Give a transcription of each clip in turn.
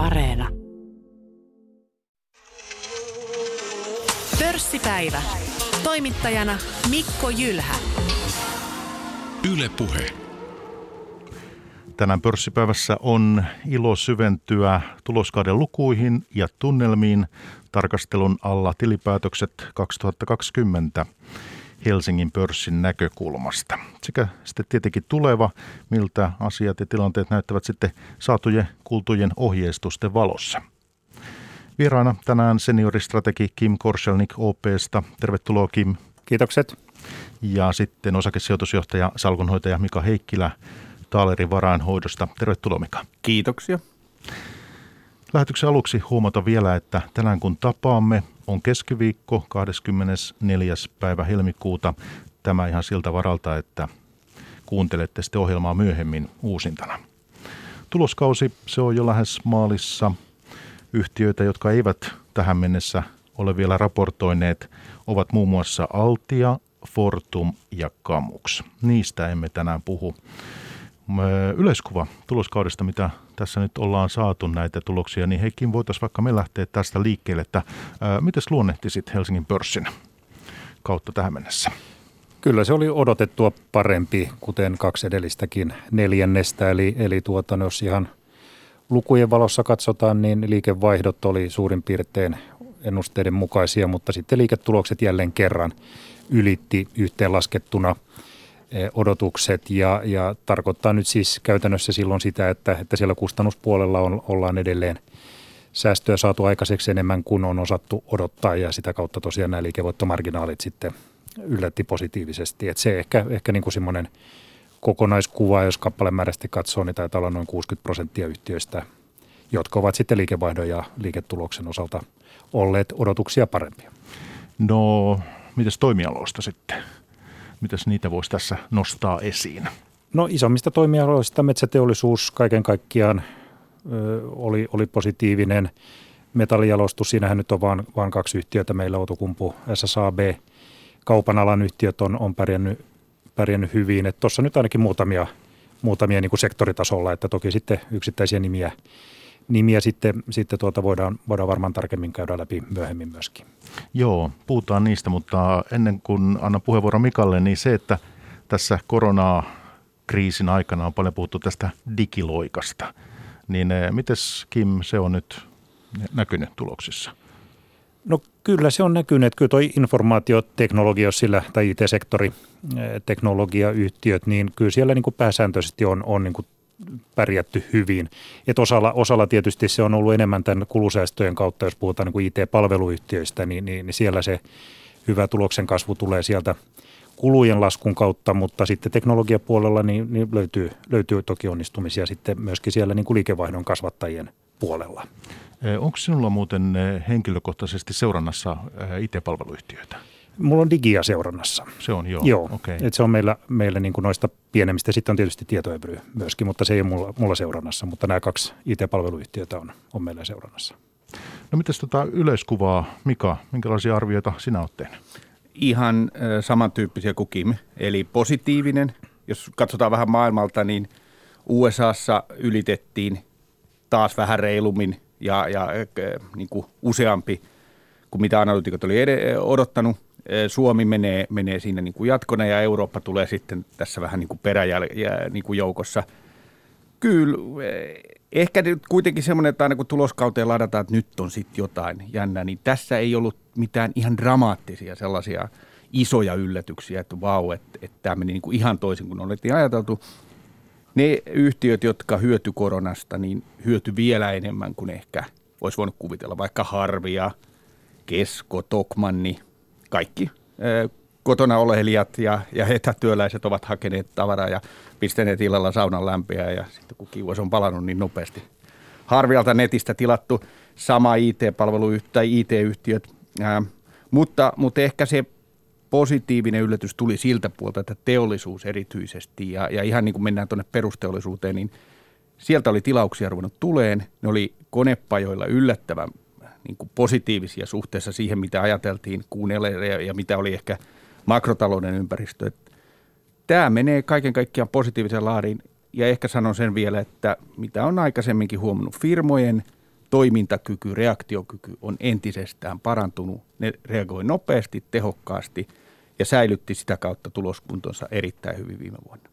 Areena. Pörssipäivä. Toimittajana Mikko Jylhä. Yle Puhe. Tänään pörssipäivässä on ilo syventyä tuloskauden lukuihin ja tunnelmiin tarkastelun alla tilipäätökset 2020 Helsingin pörssin näkökulmasta. Sekä sitten tietenkin tuleva, miltä asiat ja tilanteet näyttävät sitten saatujen kuultujen ohjeistusten valossa. Vieraana tänään senioristrategi Kim Korselnik OPsta. Tervetuloa Kim. Kiitokset. Ja sitten osakesijoitusjohtaja, salkunhoitaja Mika Heikkilä Taalerin varainhoidosta. Tervetuloa Mika. Kiitoksia. Lähetyksen aluksi huomata vielä, että tänään kun tapaamme, on keskiviikko 24. päivä helmikuuta. Tämä ihan siltä varalta, että kuuntelette sitten ohjelmaa myöhemmin uusintana. Tuloskausi, se on jo lähes maalissa. Yhtiöitä, jotka eivät tähän mennessä ole vielä raportoineet, ovat muun muassa Altia, Fortum ja Kamux. Niistä emme tänään puhu. Yleiskuva tuloskaudesta, mitä tässä nyt ollaan saatu näitä tuloksia, niin Heikin voitaisiin vaikka me lähteä tästä liikkeelle, että miten luonnehtisit Helsingin pörssin kautta tähän mennessä? Kyllä se oli odotettua parempi, kuten kaksi edellistäkin neljännestä, eli, eli tuota, no jos ihan lukujen valossa katsotaan, niin liikevaihdot oli suurin piirtein ennusteiden mukaisia, mutta sitten liiketulokset jälleen kerran ylitti yhteenlaskettuna – odotukset ja, ja tarkoittaa nyt siis käytännössä silloin sitä, että, että siellä kustannuspuolella on, ollaan edelleen säästöä saatu aikaiseksi enemmän kuin on osattu odottaa ja sitä kautta tosiaan nämä liikevoittomarginaalit sitten yllätti positiivisesti. Et se ehkä, ehkä niin kuin semmoinen kokonaiskuva, jos kappalemääräisesti katsoo, niin taitaa olla noin 60 prosenttia yhtiöistä, jotka ovat sitten liikevaihdon ja liiketuloksen osalta olleet odotuksia parempia. No, mitäs toimialoista sitten? Mitäs niitä voisi tässä nostaa esiin? No isommista toimialoista metsäteollisuus kaiken kaikkiaan ö, oli, oli positiivinen. Metallijalostus, siinähän nyt on vain, vain kaksi yhtiötä meillä, Outokumpu, SSAB. Kaupan alan yhtiöt on, on pärjännyt, pärjännyt hyvin. Tuossa nyt ainakin muutamia, muutamia niin kuin sektoritasolla, että toki sitten yksittäisiä nimiä, nimiä sitten, sitten tuota voidaan, voidaan varmaan tarkemmin käydä läpi myöhemmin myöskin. Joo, puhutaan niistä, mutta ennen kuin annan puheenvuoron Mikalle, niin se, että tässä koronaa kriisin aikana on paljon puhuttu tästä digiloikasta, niin eh, miten Kim se on nyt näkynyt tuloksissa? No kyllä se on näkynyt. Kyllä tuo informaatioteknologia sillä, tai IT-sektori, eh, teknologiayhtiöt, niin kyllä siellä niin kuin pääsääntöisesti on, on niin kuin pärjätty hyvin. Et osalla, osalla tietysti se on ollut enemmän tämän kulusäästöjen kautta, jos puhutaan niin kuin IT-palveluyhtiöistä, niin, niin, niin siellä se hyvä tuloksen kasvu tulee sieltä kulujen laskun kautta, mutta sitten teknologiapuolella niin, niin löytyy, löytyy toki onnistumisia sitten myöskin siellä niin kuin liikevaihdon kasvattajien puolella. Onko sinulla muuten henkilökohtaisesti seurannassa IT-palveluyhtiöitä? Mulla on digia seurannassa. Se on, joo. joo. Okay. Et se on meillä, meillä niin kuin noista pienemmistä. Sitten on tietysti tietoevry myöskin, mutta se ei ole mulla, mulla seurannassa. Mutta nämä kaksi IT-palveluyhtiötä on, on meillä seurannassa. No miten tota yleiskuvaa, Mika, minkälaisia arvioita sinä olet tehnyt? Ihan äh, samantyyppisiä kuin Kim, eli positiivinen. Jos katsotaan vähän maailmalta, niin USAssa ylitettiin taas vähän reilummin ja, ja äh, niin kuin useampi kuin mitä analytikot oli odottanut – Suomi menee, menee siinä niin kuin jatkona ja Eurooppa tulee sitten tässä vähän niin kuin peräjäl- niin kuin joukossa. Kyllä, ehkä nyt kuitenkin semmoinen, että aina kun tuloskauteen ladataan, että nyt on sitten jotain jännää, niin tässä ei ollut mitään ihan dramaattisia sellaisia isoja yllätyksiä, että vau, että, että tämä meni niin kuin ihan toisin kuin olettiin ajateltu. Ne yhtiöt, jotka hyöty koronasta, niin hyöty vielä enemmän kuin ehkä olisi voinut kuvitella, vaikka Harvia, Kesko, Tokmanni – kaikki kotona olelijat ja, ja etätyöläiset ovat hakeneet tavaraa ja pistäneet illalla saunan lämpiä ja sitten kun kiuas on palannut niin nopeasti. Harvialta netistä tilattu sama IT-palvelu tai IT-yhtiöt, ää, mutta, mutta ehkä se positiivinen yllätys tuli siltä puolta, että teollisuus erityisesti ja, ja ihan niin kuin mennään tuonne perusteollisuuteen, niin sieltä oli tilauksia ruvennut tuleen. Ne oli konepajoilla yllättävän niin kuin positiivisia suhteessa siihen, mitä ajateltiin kuunnelle ja, ja mitä oli ehkä makrotalouden ympäristö. Että tämä menee kaiken kaikkiaan positiivisen laariin ja ehkä sanon sen vielä, että mitä on aikaisemminkin huomannut firmojen toimintakyky, reaktiokyky on entisestään parantunut. Ne reagoi nopeasti, tehokkaasti ja säilytti sitä kautta tuloskuntonsa erittäin hyvin viime vuonna.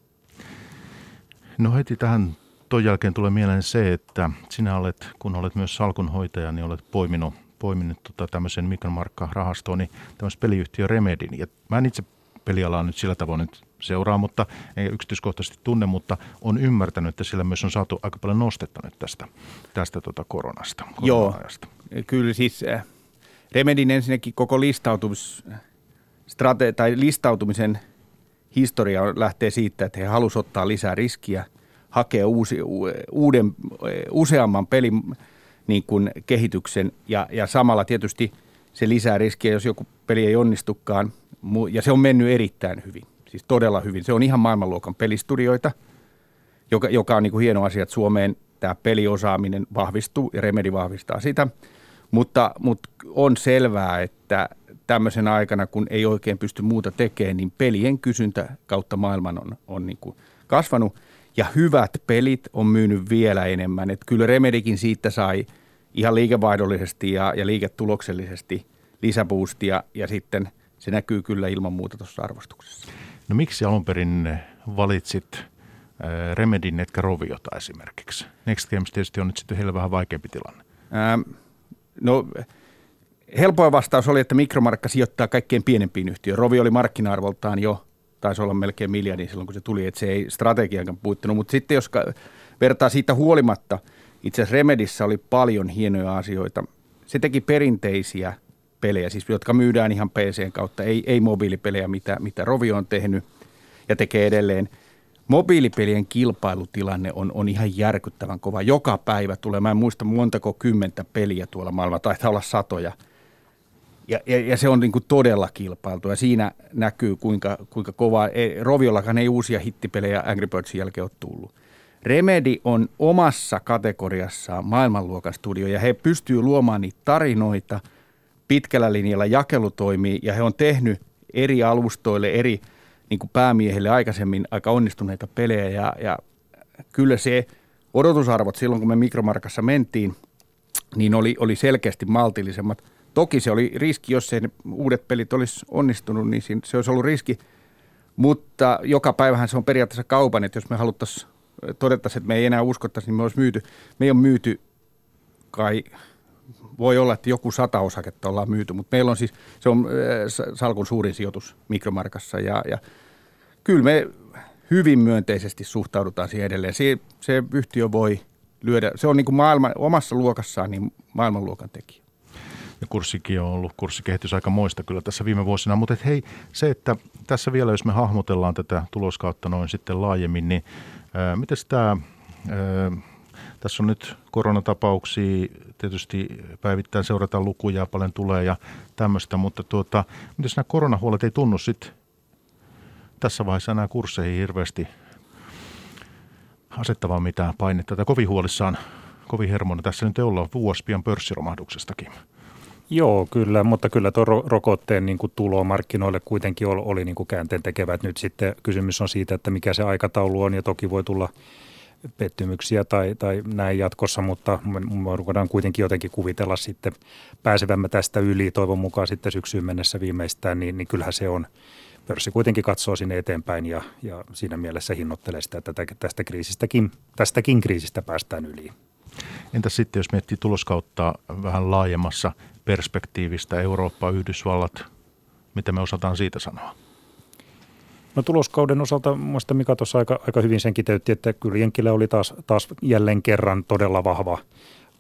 No heti tähän tuon jälkeen tulee mieleen se, että sinä olet, kun olet myös salkunhoitaja, niin olet poiminut, poiminut tota tämmöisen mikromarkka-rahastoon, niin tämmöisen peliyhtiö Remedin. Ja mä en itse pelialaa nyt sillä tavoin nyt seuraa, mutta ei yksityiskohtaisesti tunne, mutta on ymmärtänyt, että sillä myös on saatu aika paljon nostetta nyt tästä, tästä tota koronasta. Joo, kyllä siis äh, Remedin ensinnäkin koko listautumis, strate- tai listautumisen historia lähtee siitä, että he halusivat ottaa lisää riskiä, hakea uusi, uuden, useamman pelin niin kuin kehityksen ja, ja samalla tietysti se lisää riskiä, jos joku peli ei onnistukaan ja se on mennyt erittäin hyvin, siis todella hyvin. Se on ihan maailmanluokan pelistudioita, joka, joka on niin kuin hieno asia, että Suomeen tämä peliosaaminen vahvistuu ja Remedi vahvistaa sitä. Mutta, mutta on selvää, että tämmöisen aikana, kun ei oikein pysty muuta tekemään, niin pelien kysyntä kautta maailman on, on niin kuin kasvanut. Ja hyvät pelit on myynyt vielä enemmän. Että kyllä Remedikin siitä sai ihan liikevaihdollisesti ja, ja liiketuloksellisesti lisäboostia ja sitten se näkyy kyllä ilman muuta tuossa arvostuksessa. No miksi alun perin valitsit äh, Remedin etkä Roviota esimerkiksi? Next Games tietysti on nyt sitten heillä vähän vaikeampi tilanne. Ähm, no helpoin vastaus oli, että Mikromarkka sijoittaa kaikkein pienempiin yhtiöihin. Rovi oli markkina-arvoltaan jo, taisi olla melkein miljardin silloin kun se tuli, että se ei strategiankaan puuttunut. Mutta sitten jos vertaa siitä huolimatta, itse asiassa Remedissä oli paljon hienoja asioita. Se teki perinteisiä pelejä, siis jotka myydään ihan PCn kautta, ei, ei mobiilipelejä, mitä, mitä Rovi on tehnyt ja tekee edelleen. Mobiilipelien kilpailutilanne on, on ihan järkyttävän kova. Joka päivä tulee, mä en muista montako kymmentä peliä tuolla maailmalla, taitaa olla satoja. Ja, ja, ja se on niin kuin todella kilpailtu ja siinä näkyy kuinka, kuinka kova, ei, Roviollakaan ei uusia hittipelejä Angry Birdsin jälkeen ole tullut. Remedy on omassa kategoriassaan maailmanluokan studio ja he pystyvät luomaan niitä tarinoita – pitkällä linjalla jakelu toimii ja he on tehnyt eri alustoille, eri niin kuin päämiehille aikaisemmin aika onnistuneita pelejä ja, ja kyllä se odotusarvot silloin, kun me mikromarkassa mentiin, niin oli, oli selkeästi maltillisemmat. Toki se oli riski, jos se uudet pelit olisi onnistunut, niin se olisi ollut riski, mutta joka päivähän se on periaatteessa kaupan, että jos me haluttaisiin todeta, että me ei enää uskottaisi, niin me olisi myyty. Me ei ole myyty kai voi olla, että joku sata osaketta ollaan myyty, mutta meillä on siis, se on äh, salkun suurin sijoitus mikromarkassa ja, ja kyllä me hyvin myönteisesti suhtaudutaan siihen edelleen. Se, se yhtiö voi lyödä, se on niin kuin maailman, omassa luokassaan niin maailmanluokan tekijä. Ja kurssikin on ollut kurssikehitys aika moista kyllä tässä viime vuosina, mutta et hei, se, että tässä vielä jos me hahmotellaan tätä tuloskautta noin sitten laajemmin, niin miten tämä tässä on nyt koronatapauksia, tietysti päivittäin seurataan lukuja, paljon tulee ja tämmöistä, mutta tuota, miten nämä koronahuolet ei tunnu sitten tässä vaiheessa enää kursseihin hirveästi asettavaa mitään painetta tai kovin huolissaan, kovin hermona. Tässä nyt ei olla vuosi pian pörssiromahduksestakin. Joo, kyllä, mutta kyllä tuo rokotteen niin kuin tulo markkinoille kuitenkin oli, oli niin kuin käänteen tekevät. Nyt sitten kysymys on siitä, että mikä se aikataulu on ja toki voi tulla pettymyksiä tai, tai näin jatkossa, mutta me voidaan kuitenkin jotenkin kuvitella sitten pääsevämme tästä yli toivon mukaan sitten syksyyn mennessä viimeistään, niin, niin kyllähän se on, pörssi kuitenkin katsoo sinne eteenpäin ja, ja siinä mielessä hinnoittelee sitä, että tästä kriisistäkin, tästäkin kriisistä päästään yli. Entä sitten, jos miettii tuloskautta vähän laajemmassa perspektiivistä, Eurooppa, Yhdysvallat, mitä me osataan siitä sanoa? No tuloskauden osalta minusta Mika tuossa aika, aika hyvin sen kiteytti, että kyllä Jenkillä oli taas, taas jälleen kerran todella vahva,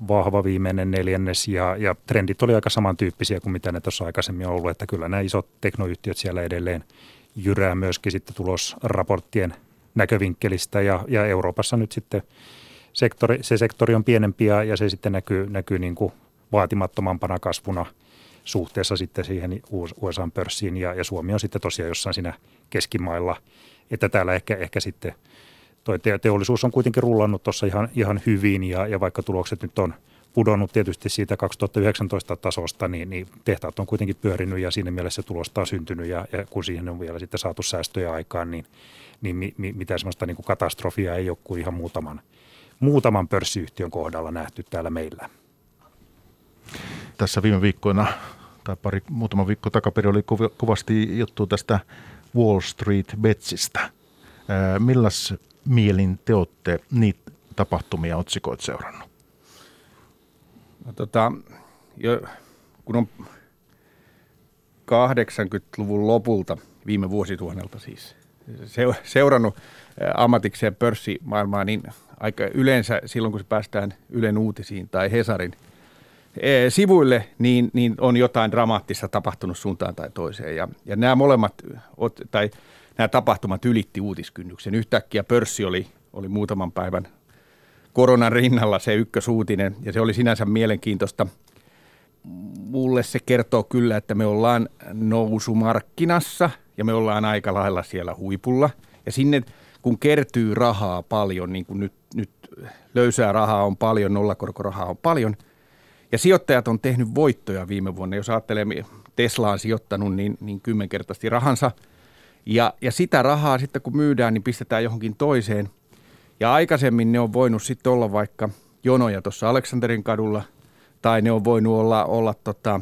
vahva viimeinen neljännes ja, ja trendit oli aika samantyyppisiä kuin mitä ne tuossa aikaisemmin on ollut, että kyllä nämä isot teknoyhtiöt siellä edelleen jyrää myöskin sitten tulosraporttien näkövinkkelistä ja, ja Euroopassa nyt sitten sektori, se sektori on pienempi ja, ja se sitten näkyy, näkyy niin kuin vaatimattomampana kasvuna – suhteessa sitten siihen USA-pörssiin ja, ja Suomi on sitten tosiaan jossain siinä keskimailla, että täällä ehkä, ehkä sitten toi teollisuus on kuitenkin rullannut tuossa ihan, ihan hyvin ja, ja vaikka tulokset nyt on pudonnut tietysti siitä 2019 tasosta, niin, niin tehtaat on kuitenkin pyörinyt ja siinä mielessä tulosta on syntynyt. Ja, ja kun siihen on vielä sitten saatu säästöjä aikaan, niin, niin mi, mi, mitään sellaista niin kuin katastrofia ei ole kuin ihan muutaman, muutaman pörssiyhtiön kohdalla nähty täällä meillä. tässä viime viikkoina tai pari, muutama viikko takaperin oli kovasti juttu tästä Wall Street Betsistä. Milläs mielin te olette niitä tapahtumia otsikoit seurannut? No, tota, jo, kun on 80-luvun lopulta, viime vuosituhannelta siis, seurannut ammatikseen pörssimaailmaa, niin aika yleensä silloin, kun se päästään Ylen uutisiin tai Hesarin sivuille, niin, niin on jotain dramaattista tapahtunut suuntaan tai toiseen. Ja, ja nämä molemmat, tai nämä tapahtumat ylitti uutiskynnyksen. Yhtäkkiä pörssi oli, oli muutaman päivän koronan rinnalla se ykkösuutinen, ja se oli sinänsä mielenkiintoista. Mulle se kertoo kyllä, että me ollaan nousumarkkinassa, ja me ollaan aika lailla siellä huipulla. Ja sinne, kun kertyy rahaa paljon, niin kuin nyt löysää rahaa on paljon, nollakorkorahaa on paljon, ja sijoittajat on tehnyt voittoja viime vuonna. Jos ajattelee, Tesla on sijoittanut niin, niin kymmenkertaisesti rahansa – ja, ja sitä rahaa sitten kun myydään, niin pistetään johonkin toiseen. Ja aikaisemmin ne on voinut sitten olla vaikka jonoja tuossa Aleksanterin kadulla, tai ne on voinut olla, olla tota,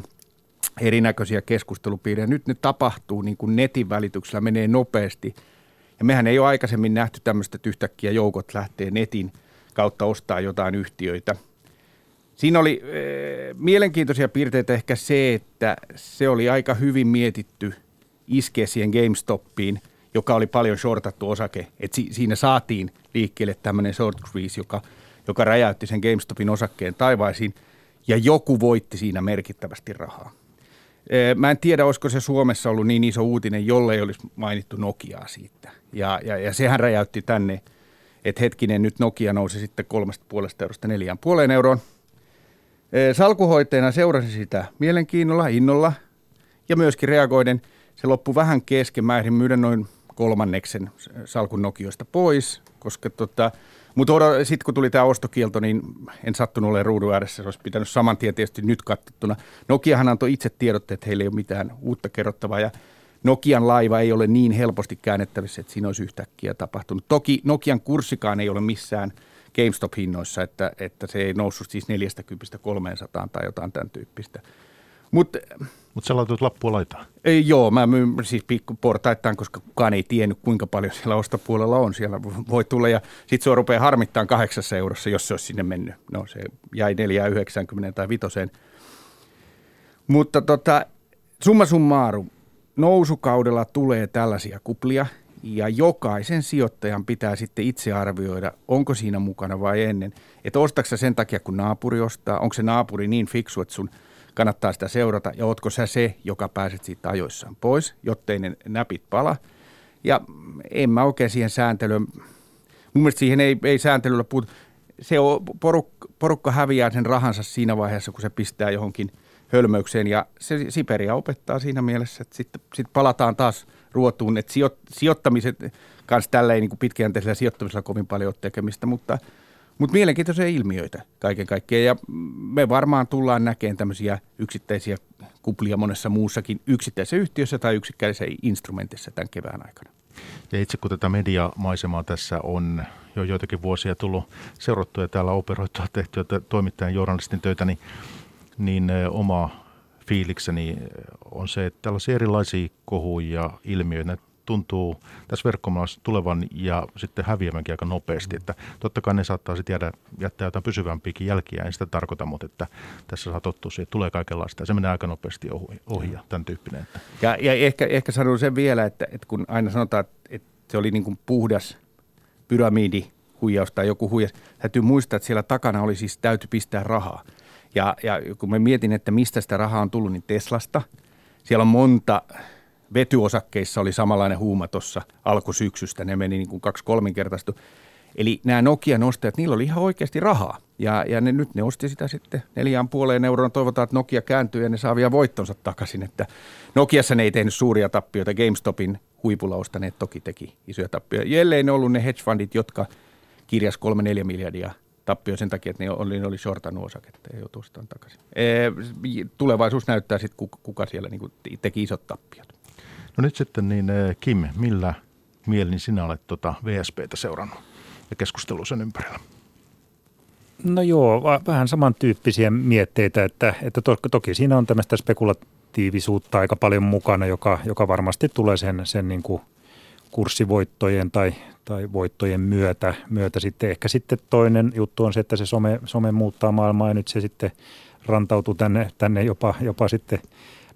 erinäköisiä keskustelupiirejä. Nyt ne tapahtuu niin kuin netin välityksellä, menee nopeasti. Ja mehän ei ole aikaisemmin nähty tämmöistä, että yhtäkkiä joukot lähtee netin kautta ostaa jotain yhtiöitä. Siinä oli e, mielenkiintoisia piirteitä ehkä se, että se oli aika hyvin mietitty – iskeä siihen GameStopiin, joka oli paljon shortattu osake. Et si- siinä saatiin liikkeelle tämmöinen short squeeze, joka, joka räjäytti sen GameStopin osakkeen taivaisiin, ja joku voitti siinä merkittävästi rahaa. Mä en tiedä, olisiko se Suomessa ollut niin iso uutinen, jolle ei olisi mainittu Nokiaa siitä. Ja, ja, ja sehän räjäytti tänne, että hetkinen, nyt Nokia nousi sitten kolmesta puolesta eurosta neljään puoleen euroon. Salkuhoitajana seurasin sitä mielenkiinnolla, innolla ja myöskin reagoiden – se loppui vähän kesken. Myydä noin kolmanneksen salkun Nokioista pois, koska tota, mutta sitten kun tuli tämä ostokielto, niin en sattunut olemaan ruudun ääressä. Se olisi pitänyt saman tien tietysti nyt katsottuna. Nokiahan antoi itse tiedotte, että heillä ei ole mitään uutta kerrottavaa. Ja Nokian laiva ei ole niin helposti käännettävissä, että siinä olisi yhtäkkiä tapahtunut. Toki Nokian kurssikaan ei ole missään GameStop-hinnoissa, että, että se ei noussut siis 40 300 tai jotain tämän tyyppistä. Mutta Mut sä laitoit lappua laitaan? Ei, joo, mä myyn siis portaittain, koska kukaan ei tiennyt, kuinka paljon siellä ostopuolella on. Siellä voi tulla ja sitten se rupeaa harmittaan kahdeksassa eurossa, jos se olisi sinne mennyt. No se jäi 4,90 tai vitoseen. Mutta tota, summa summarum, nousukaudella tulee tällaisia kuplia ja jokaisen sijoittajan pitää sitten itse arvioida, onko siinä mukana vai ennen. Että ostatko sen takia, kun naapuri ostaa, onko se naapuri niin fiksu, että sun – kannattaa sitä seurata ja ootko sä se, joka pääset siitä ajoissaan pois, jottei ne näpit pala. Ja en mä oikein siihen sääntelyyn, mun mielestä siihen ei, ei sääntelyllä puutu. Se on, porukka, porukka häviää sen rahansa siinä vaiheessa, kun se pistää johonkin hölmöykseen ja se Siperia opettaa siinä mielessä, että sitten sit palataan taas ruotuun, että sijo, sijoittamiset kanssa tällä ei niin pitkäjänteisellä sijoittamisella kovin paljon ole tekemistä, mutta – mutta mielenkiintoisia ilmiöitä kaiken kaikkiaan ja me varmaan tullaan näkemään tämmöisiä yksittäisiä kuplia monessa muussakin yksittäisessä yhtiössä tai yksittäisessä instrumentissa tämän kevään aikana. Ja itse kun tätä mediamaisemaa tässä on jo joitakin vuosia tullut seurattua ja täällä operoitua tehtyä toimittajan journalistin töitä, niin, niin oma fiilikseni on se, että tällaisia erilaisia kohuja, ilmiöitä, tuntuu tässä verkkomaailmassa tulevan ja sitten häviämänkin aika nopeasti. Että totta kai ne saattaa sitten jäädä, jättää jotain pysyvämpiäkin jälkiä, en sitä tarkoita, mutta että tässä saa tottua siihen, että tulee kaikenlaista ja se menee aika nopeasti ohi, ohi ja tämän tyyppinen. Että. Ja, ja ehkä, ehkä sanon sen vielä, että, että kun aina sanotaan, että se oli niin kuin puhdas pyramidi, huijaus tai joku huijaus, täytyy muistaa, että siellä takana oli siis täytyy pistää rahaa. Ja, ja kun me mietin, että mistä sitä rahaa on tullut, niin Teslasta. Siellä on monta vetyosakkeissa oli samanlainen huuma tuossa alkusyksystä, ne meni niin kuin kaksi kolminkertaistu. Eli nämä Nokian ostajat, niillä oli ihan oikeasti rahaa. Ja, ja ne, nyt ne osti sitä sitten neljään puoleen euroon. Toivotaan, että Nokia kääntyy ja ne saa vielä voittonsa takaisin. Että Nokiassa ne ei tehnyt suuria tappioita. GameStopin huipulla ostaneet toki teki isoja tappioita. Jälleen ne ollut ne hedge fundit, jotka kirjas 3-4 miljardia tappio sen takia, että ne oli, ne oli shortannut osaketta ja joutui takaisin. tulevaisuus näyttää sitten, kuka, kuka siellä niin teki isot tappiot. No nyt sitten niin Kim, millä mielin sinä olet tuota VSPtä seurannut ja keskustellut sen ympärillä? No joo, vähän samantyyppisiä mietteitä, että, että to, toki siinä on tämmöistä spekulatiivisuutta aika paljon mukana, joka, joka varmasti tulee sen, sen niin kuin kurssivoittojen tai, tai voittojen myötä, myötä sitten. Ehkä sitten toinen juttu on se, että se some, some muuttaa maailmaa ja nyt se sitten rantautuu tänne, tänne jopa, jopa sitten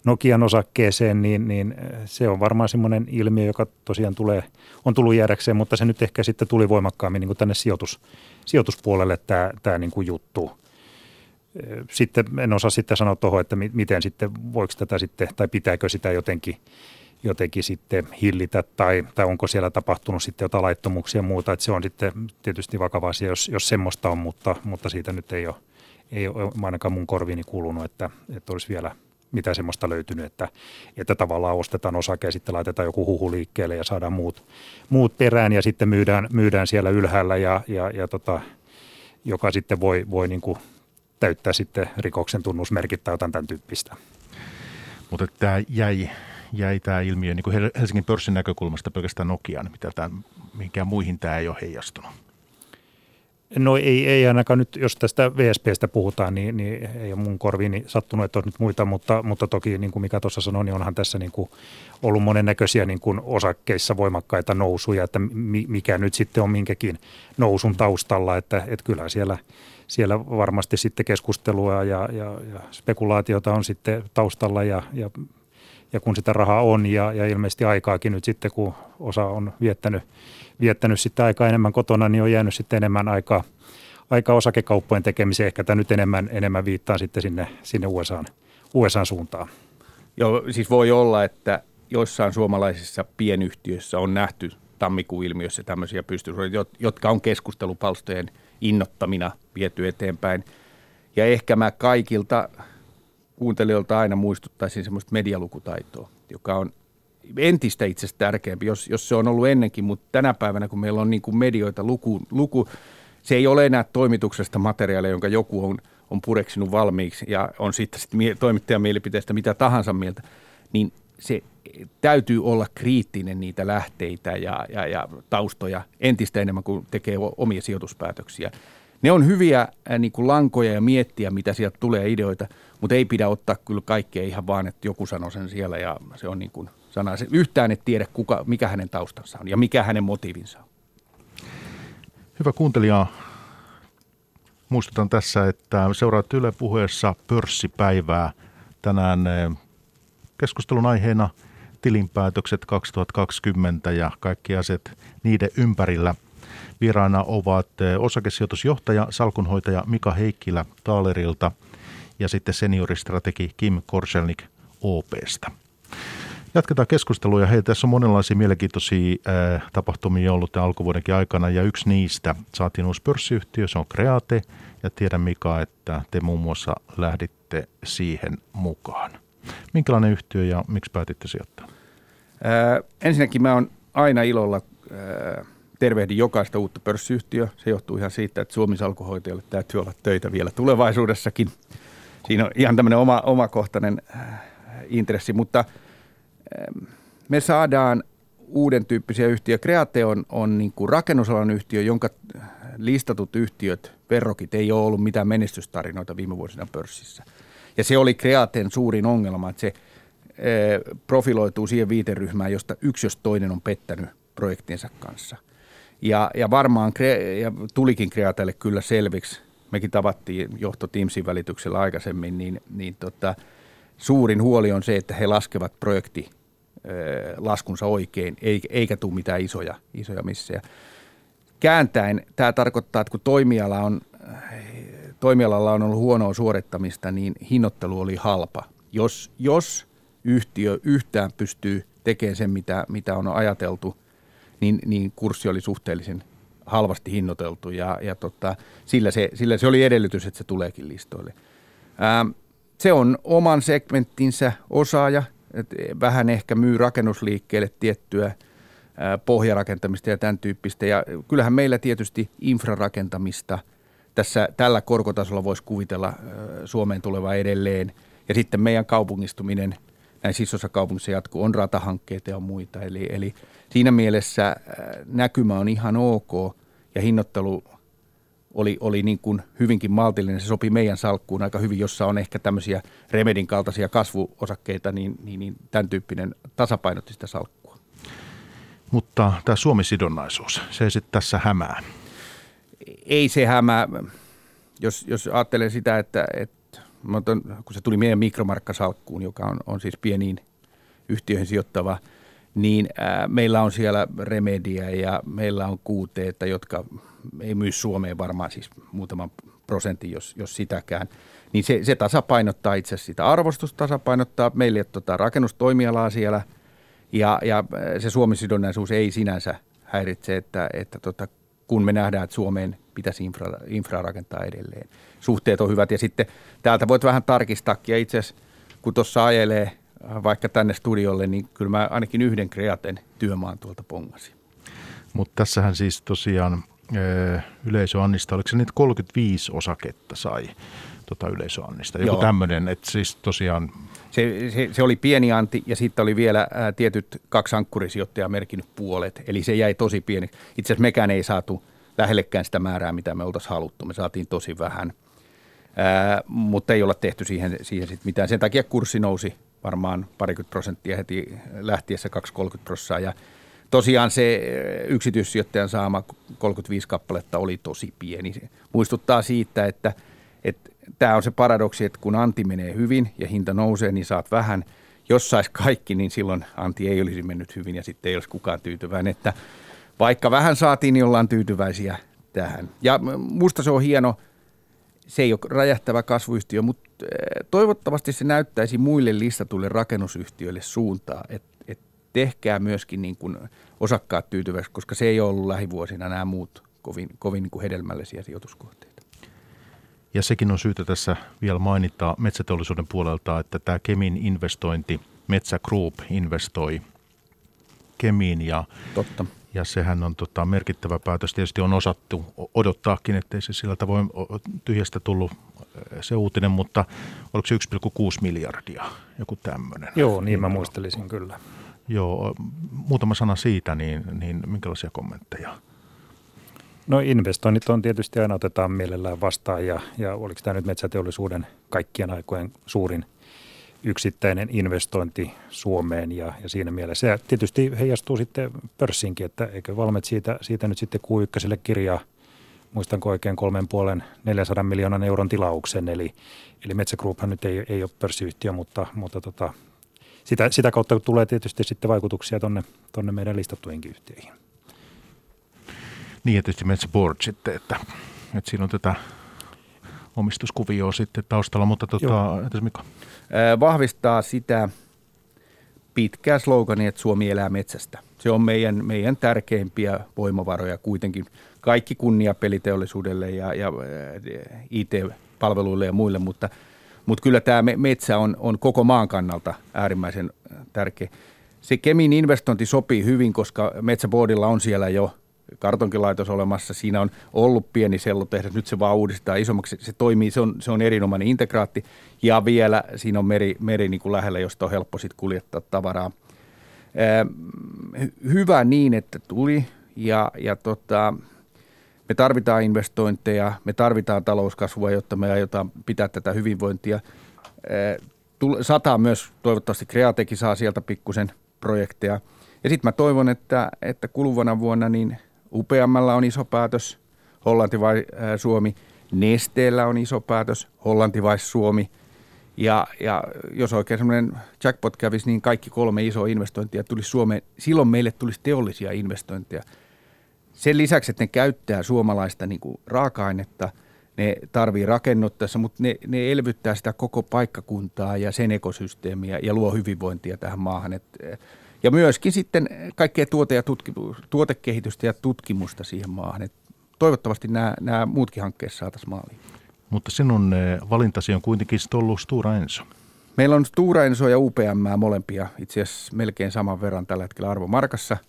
Nokian osakkeeseen, niin, niin se on varmaan semmoinen ilmiö, joka tosiaan tulee, on tullut jäädäkseen, mutta se nyt ehkä sitten tuli voimakkaammin niin kuin tänne sijoitus, sijoituspuolelle tämä, tämä niin kuin juttu. Sitten en osaa sitten sanoa tuohon, että miten sitten, voiko tätä sitten, tai pitääkö sitä jotenkin, jotenkin sitten hillitä, tai, tai onko siellä tapahtunut sitten jotain laittomuuksia ja muuta, että se on sitten tietysti vakava asia, jos, jos semmoista on, mutta, mutta siitä nyt ei ole, ei ole ainakaan mun korviini kuulunut, että, että olisi vielä – mitä semmoista löytynyt, että, että tavallaan ostetaan osake ja sitten laitetaan joku huhu liikkeelle ja saadaan muut, muut perään ja sitten myydään, myydään siellä ylhäällä ja, ja, ja tota, joka sitten voi, voi niin kuin täyttää sitten rikoksen tunnusmerkit tai jotain tämän tyyppistä. Mutta tämä jäi, jäi tämä ilmiö niin kuin Helsingin pörssin näkökulmasta pelkästään Nokiaan, mitä tämän, mihinkään muihin tämä ei ole heijastunut. No ei, ei ainakaan nyt, jos tästä VSPstä puhutaan, niin, niin ei ole mun korviini sattunut, että on nyt muita, mutta, mutta toki niin kuin mikä tuossa sanoi, niin onhan tässä niin kuin ollut monennäköisiä niin kuin osakkeissa voimakkaita nousuja, että mikä nyt sitten on minkäkin nousun taustalla, että, että kyllä siellä, siellä varmasti sitten keskustelua ja, ja, ja spekulaatiota on sitten taustalla ja, ja ja kun sitä rahaa on ja, ja ilmeisesti aikaakin nyt sitten, kun osa on viettänyt, viettänyt sitten aikaa enemmän kotona, niin on jäänyt sitten enemmän aikaa, aikaa osakekauppojen tekemiseen. Ehkä tämä nyt enemmän, enemmän viittaa sitten sinne, sinne USAan, USAan suuntaan. Joo, siis voi olla, että joissain suomalaisissa pienyhtiöissä on nähty tammikuun ilmiössä tämmöisiä pystysuoria, jotka on keskustelupalstojen innottamina viety eteenpäin. Ja ehkä mä kaikilta kuuntelijoilta aina muistuttaisin semmoista medialukutaitoa, joka on entistä itse tärkeämpi, jos, jos se on ollut ennenkin, mutta tänä päivänä, kun meillä on niin kuin medioita luku, luku, se ei ole enää toimituksesta materiaalia, jonka joku on, on pureksinut valmiiksi ja on sitten sit toimittajan mielipiteestä mitä tahansa mieltä, niin se täytyy olla kriittinen niitä lähteitä ja, ja, ja taustoja entistä enemmän kuin tekee omia sijoituspäätöksiä. Ne on hyviä äh, niin kuin lankoja ja miettiä, mitä sieltä tulee ideoita, mutta ei pidä ottaa kyllä kaikkea ihan vaan, että joku sanoo sen siellä ja se on niin kuin sana. Se yhtään et tiedä, kuka, mikä hänen taustansa on ja mikä hänen motiivinsa on. Hyvä kuuntelija, muistutan tässä, että seuraat Yle puheessa pörssipäivää. Tänään eh, keskustelun aiheena tilinpäätökset 2020 ja kaikki asiat niiden ympärillä – Vieraana ovat eh, osakesijoitusjohtaja, salkunhoitaja Mika Heikkilä Taalerilta ja sitten senioristrategi Kim Korselnik OPsta. Jatketaan keskustelua hei, tässä on monenlaisia mielenkiintoisia äh, tapahtumia ollut tämän alkuvuodenkin aikana ja yksi niistä saatiin uusi pörssiyhtiö, se on Create ja tiedän Mika, että te muun muassa lähditte siihen mukaan. Minkälainen yhtiö ja miksi päätitte sijoittaa? Äh, ensinnäkin mä oon aina ilolla tervehdin jokaista uutta pörssiyhtiöä. Se johtuu ihan siitä, että Suomi salkuhoitajalle täytyy olla töitä vielä tulevaisuudessakin. Siinä on ihan tämmöinen oma, omakohtainen äh, intressi, mutta ähm, me saadaan uuden tyyppisiä yhtiöitä. Kreate on, on niin kuin rakennusalan yhtiö, jonka listatut yhtiöt, verrokit, ei ole ollut mitään menestystarinoita viime vuosina pörssissä. Ja se oli Kreateen suurin ongelma, että se äh, profiloituu siihen viiteryhmään, josta yksi jos toinen on pettänyt projektinsa kanssa – ja, ja varmaan ja tulikin Kreatelle kyllä selviksi, mekin tavattiin johto Teamsin välityksellä aikaisemmin, niin, niin tota, suurin huoli on se, että he laskevat projekti laskunsa oikein, eikä tule mitään isoja, isoja missejä. Kääntäen tämä tarkoittaa, että kun toimiala on, toimialalla on ollut huonoa suorittamista, niin hinnoittelu oli halpa. Jos, jos yhtiö yhtään pystyy tekemään sen, mitä, mitä on ajateltu – niin, niin kurssi oli suhteellisen halvasti hinnoiteltu ja, ja tota, sillä, se, sillä se oli edellytys, että se tuleekin listoille. Ää, se on oman segmenttinsä osaaja, että vähän ehkä myy rakennusliikkeelle tiettyä ää, pohjarakentamista ja tämän tyyppistä. Ja kyllähän meillä tietysti infrarakentamista tässä tällä korkotasolla voisi kuvitella ää, Suomeen tuleva edelleen. Ja sitten meidän kaupungistuminen – näissä isossa kaupungissa jatkuu, on ratahankkeita ja muita. Eli, eli siinä mielessä äh, näkymä on ihan ok ja hinnoittelu oli, oli niin kuin hyvinkin maltillinen. Se sopi meidän salkkuun aika hyvin, jossa on ehkä tämmöisiä Remedin kaltaisia kasvuosakkeita, niin, niin, niin tämän tyyppinen tasapainotti sitä salkkua. Mutta tämä Suomi-sidonnaisuus, se ei sitten tässä hämää. Ei se hämää. Jos, jos ajattelen sitä, että, että kun se tuli meidän mikromarkkasalkkuun, joka on, on siis pieniin yhtiöihin sijoittava, niin ää, meillä on siellä Remedia ja meillä on kuuteita, jotka ei myy Suomeen varmaan siis muutaman prosentin, jos, jos sitäkään. Niin se, se tasapainottaa itse asiassa sitä arvostusta, tasapainottaa meille tota, rakennustoimialaa siellä ja, ja se Suomi-sidonnaisuus ei sinänsä häiritse, että, että tota, kun me nähdään, että Suomeen pitäisi infra, infra rakentaa edelleen. Suhteet on hyvät ja sitten täältä voit vähän tarkistaakin ja itse asiassa kun tuossa ajelee vaikka tänne studiolle, niin kyllä mä ainakin yhden kreaten työmaan tuolta pongasin. Mutta tässähän siis tosiaan yleisöannista, oliko se nyt 35 osaketta sai tota yleisöannista? Joku tämmöinen, että siis tosiaan... Se, se, se oli pieni anti ja sitten oli vielä ää, tietyt kaksi ankkurisijoittajaa merkinnyt puolet, eli se jäi tosi pieni. Itse asiassa mekään ei saatu lähellekään sitä määrää, mitä me oltaisiin haluttu. Me saatiin tosi vähän, ää, mutta ei olla tehty siihen, siihen sit mitään. Sen takia kurssi nousi varmaan parikymmentä prosenttia heti lähtiessä 2-30 prosenttia ja tosiaan se yksityissijoittajan saama 35 kappaletta oli tosi pieni. Se muistuttaa siitä, että, että tämä on se paradoksi, että kun anti menee hyvin ja hinta nousee, niin saat vähän. Jos saisi kaikki, niin silloin anti ei olisi mennyt hyvin ja sitten ei olisi kukaan tyytyväinen. Että vaikka vähän saatiin, niin ollaan tyytyväisiä tähän. Ja musta se on hieno, se ei ole räjähtävä kasvuyhtiö, mutta eh, toivottavasti se näyttäisi muille listatuille rakennusyhtiöille suuntaa, että tehkää myöskin niin kuin osakkaat tyytyväiseksi, koska se ei ole ollut lähivuosina nämä muut kovin, kovin niin kuin hedelmällisiä sijoituskohteita. Ja sekin on syytä tässä vielä mainita metsäteollisuuden puolelta, että tämä Kemin investointi, Metsä Group investoi Kemiin ja, Totta. Ja sehän on tota, merkittävä päätös. Tietysti on osattu odottaakin, ettei se sillä tavoin tyhjästä tullut se uutinen, mutta oliko se 1,6 miljardia, joku tämmöinen? Joo, niin mä muistelisin kyllä. Joo, muutama sana siitä, niin, niin minkälaisia kommentteja? No investoinnit on tietysti aina otetaan mielellään vastaan ja, ja oliko tämä nyt metsäteollisuuden kaikkien aikojen suurin yksittäinen investointi Suomeen ja, ja siinä mielessä. Se tietysti heijastuu sitten pörssinkin, että eikö Valmet siitä, siitä nyt sitten Q1 kirjaa, muistanko oikein kolmen puolen 400 miljoonan euron tilauksen, eli, eli Metsä Grouphan nyt ei, ei ole pörssiyhtiö, mutta, mutta tota, sitä, sitä kautta tulee tietysti sitten vaikutuksia tuonne tonne meidän listattuihinkin yhtiöihin. Niin ja tietysti Metsä Board sitten, että, että siinä on tätä omistuskuvioa sitten taustalla, mutta tota, entäs Mika? Vahvistaa sitä pitkää slogania, että Suomi elää metsästä. Se on meidän, meidän tärkeimpiä voimavaroja kuitenkin. Kaikki kunnia peliteollisuudelle ja, ja IT-palveluille ja muille, mutta – mutta kyllä tämä metsä on, on koko maan kannalta äärimmäisen tärkeä. Se Kemin investointi sopii hyvin, koska Metsäboardilla on siellä jo kartonkilaitos olemassa. Siinä on ollut pieni sellutehdas, nyt se vaan uudistaa isommaksi. Se toimii, se on, se on erinomainen integraatti. Ja vielä siinä on meri, meri niin kuin lähellä, josta on helppo sitten kuljettaa tavaraa. Hyvä niin, että tuli. Ja, ja tota, me tarvitaan investointeja, me tarvitaan talouskasvua, jotta me aiotaan pitää tätä hyvinvointia. Sataa myös toivottavasti Kreatekin saa sieltä pikkusen projekteja. Ja sitten mä toivon, että, että kuluvana vuonna niin UPMllä on iso päätös, Hollanti vai Suomi. Nesteellä on iso päätös, Hollanti vai Suomi. Ja, ja jos oikein semmoinen jackpot kävisi, niin kaikki kolme isoa investointia tulisi Suomeen. Silloin meille tulisi teollisia investointeja – sen lisäksi, että ne käyttää suomalaista niin kuin raaka-ainetta, ne tarvii rakennuttaessa, mutta ne, ne elvyttää sitä koko paikkakuntaa ja sen ekosysteemiä ja luo hyvinvointia tähän maahan. Et, ja myöskin sitten kaikkea tuote- ja tutki, tuotekehitystä ja tutkimusta siihen maahan. Et toivottavasti nämä, nämä muutkin hankkeet saataisiin maaliin. Mutta sinun eh, valintasi on kuitenkin ollut Stura Enso. Meillä on Stura Enso ja UPM molempia itse asiassa melkein saman verran tällä hetkellä arvomarkassa –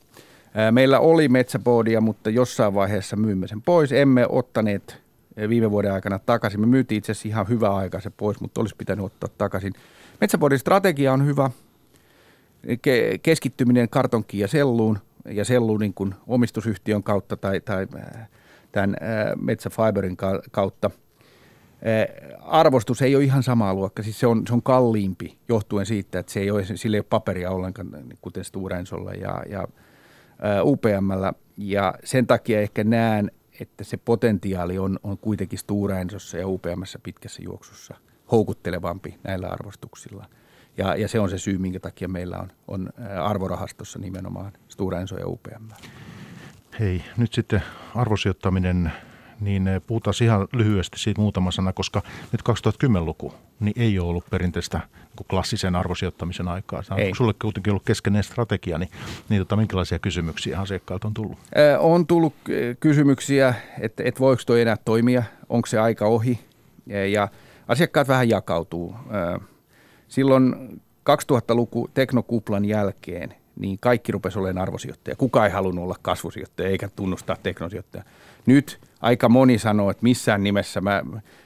Meillä oli metsäboodia, mutta jossain vaiheessa myymme sen pois. Emme ottaneet viime vuoden aikana takaisin. Me myytiin itse asiassa ihan hyvä aika se pois, mutta olisi pitänyt ottaa takaisin. Metsäboodin strategia on hyvä. Keskittyminen kartonkiin ja selluun ja selluun niin kuin omistusyhtiön kautta tai, tai tämän metsäfiberin kautta. Arvostus ei ole ihan samaa luokkaa, siis se on, se on kalliimpi johtuen siitä, että se ei ole, sillä ei ole paperia ollenkaan, kuten Stora Ensolla ja, ja UPMllä. Ja sen takia ehkä näen, että se potentiaali on, on kuitenkin Stora Ensossa ja UPMssä pitkässä juoksussa houkuttelevampi näillä arvostuksilla. Ja, ja se on se syy, minkä takia meillä on, on arvorahastossa nimenomaan Stora Enso ja UPM. Hei, nyt sitten arvosijoittaminen, niin puhutaan ihan lyhyesti siitä muutama sana, koska nyt 2010-luku niin ei ole ollut perinteistä niin klassisen arvosijoittamisen aikaa. Se on sulle kuitenkin ollut keskeinen strategia, niin, niin tota, minkälaisia kysymyksiä asiakkailta on tullut? On tullut kysymyksiä, että, että voiko tuo enää toimia, onko se aika ohi ja asiakkaat vähän jakautuu. Silloin 2000-luku teknokuplan jälkeen niin kaikki rupesi olemaan arvosijoittaja. Kuka ei halunnut olla kasvusijoittaja eikä tunnustaa teknosijoittaja. Nyt aika moni sanoo, että missään nimessä mä,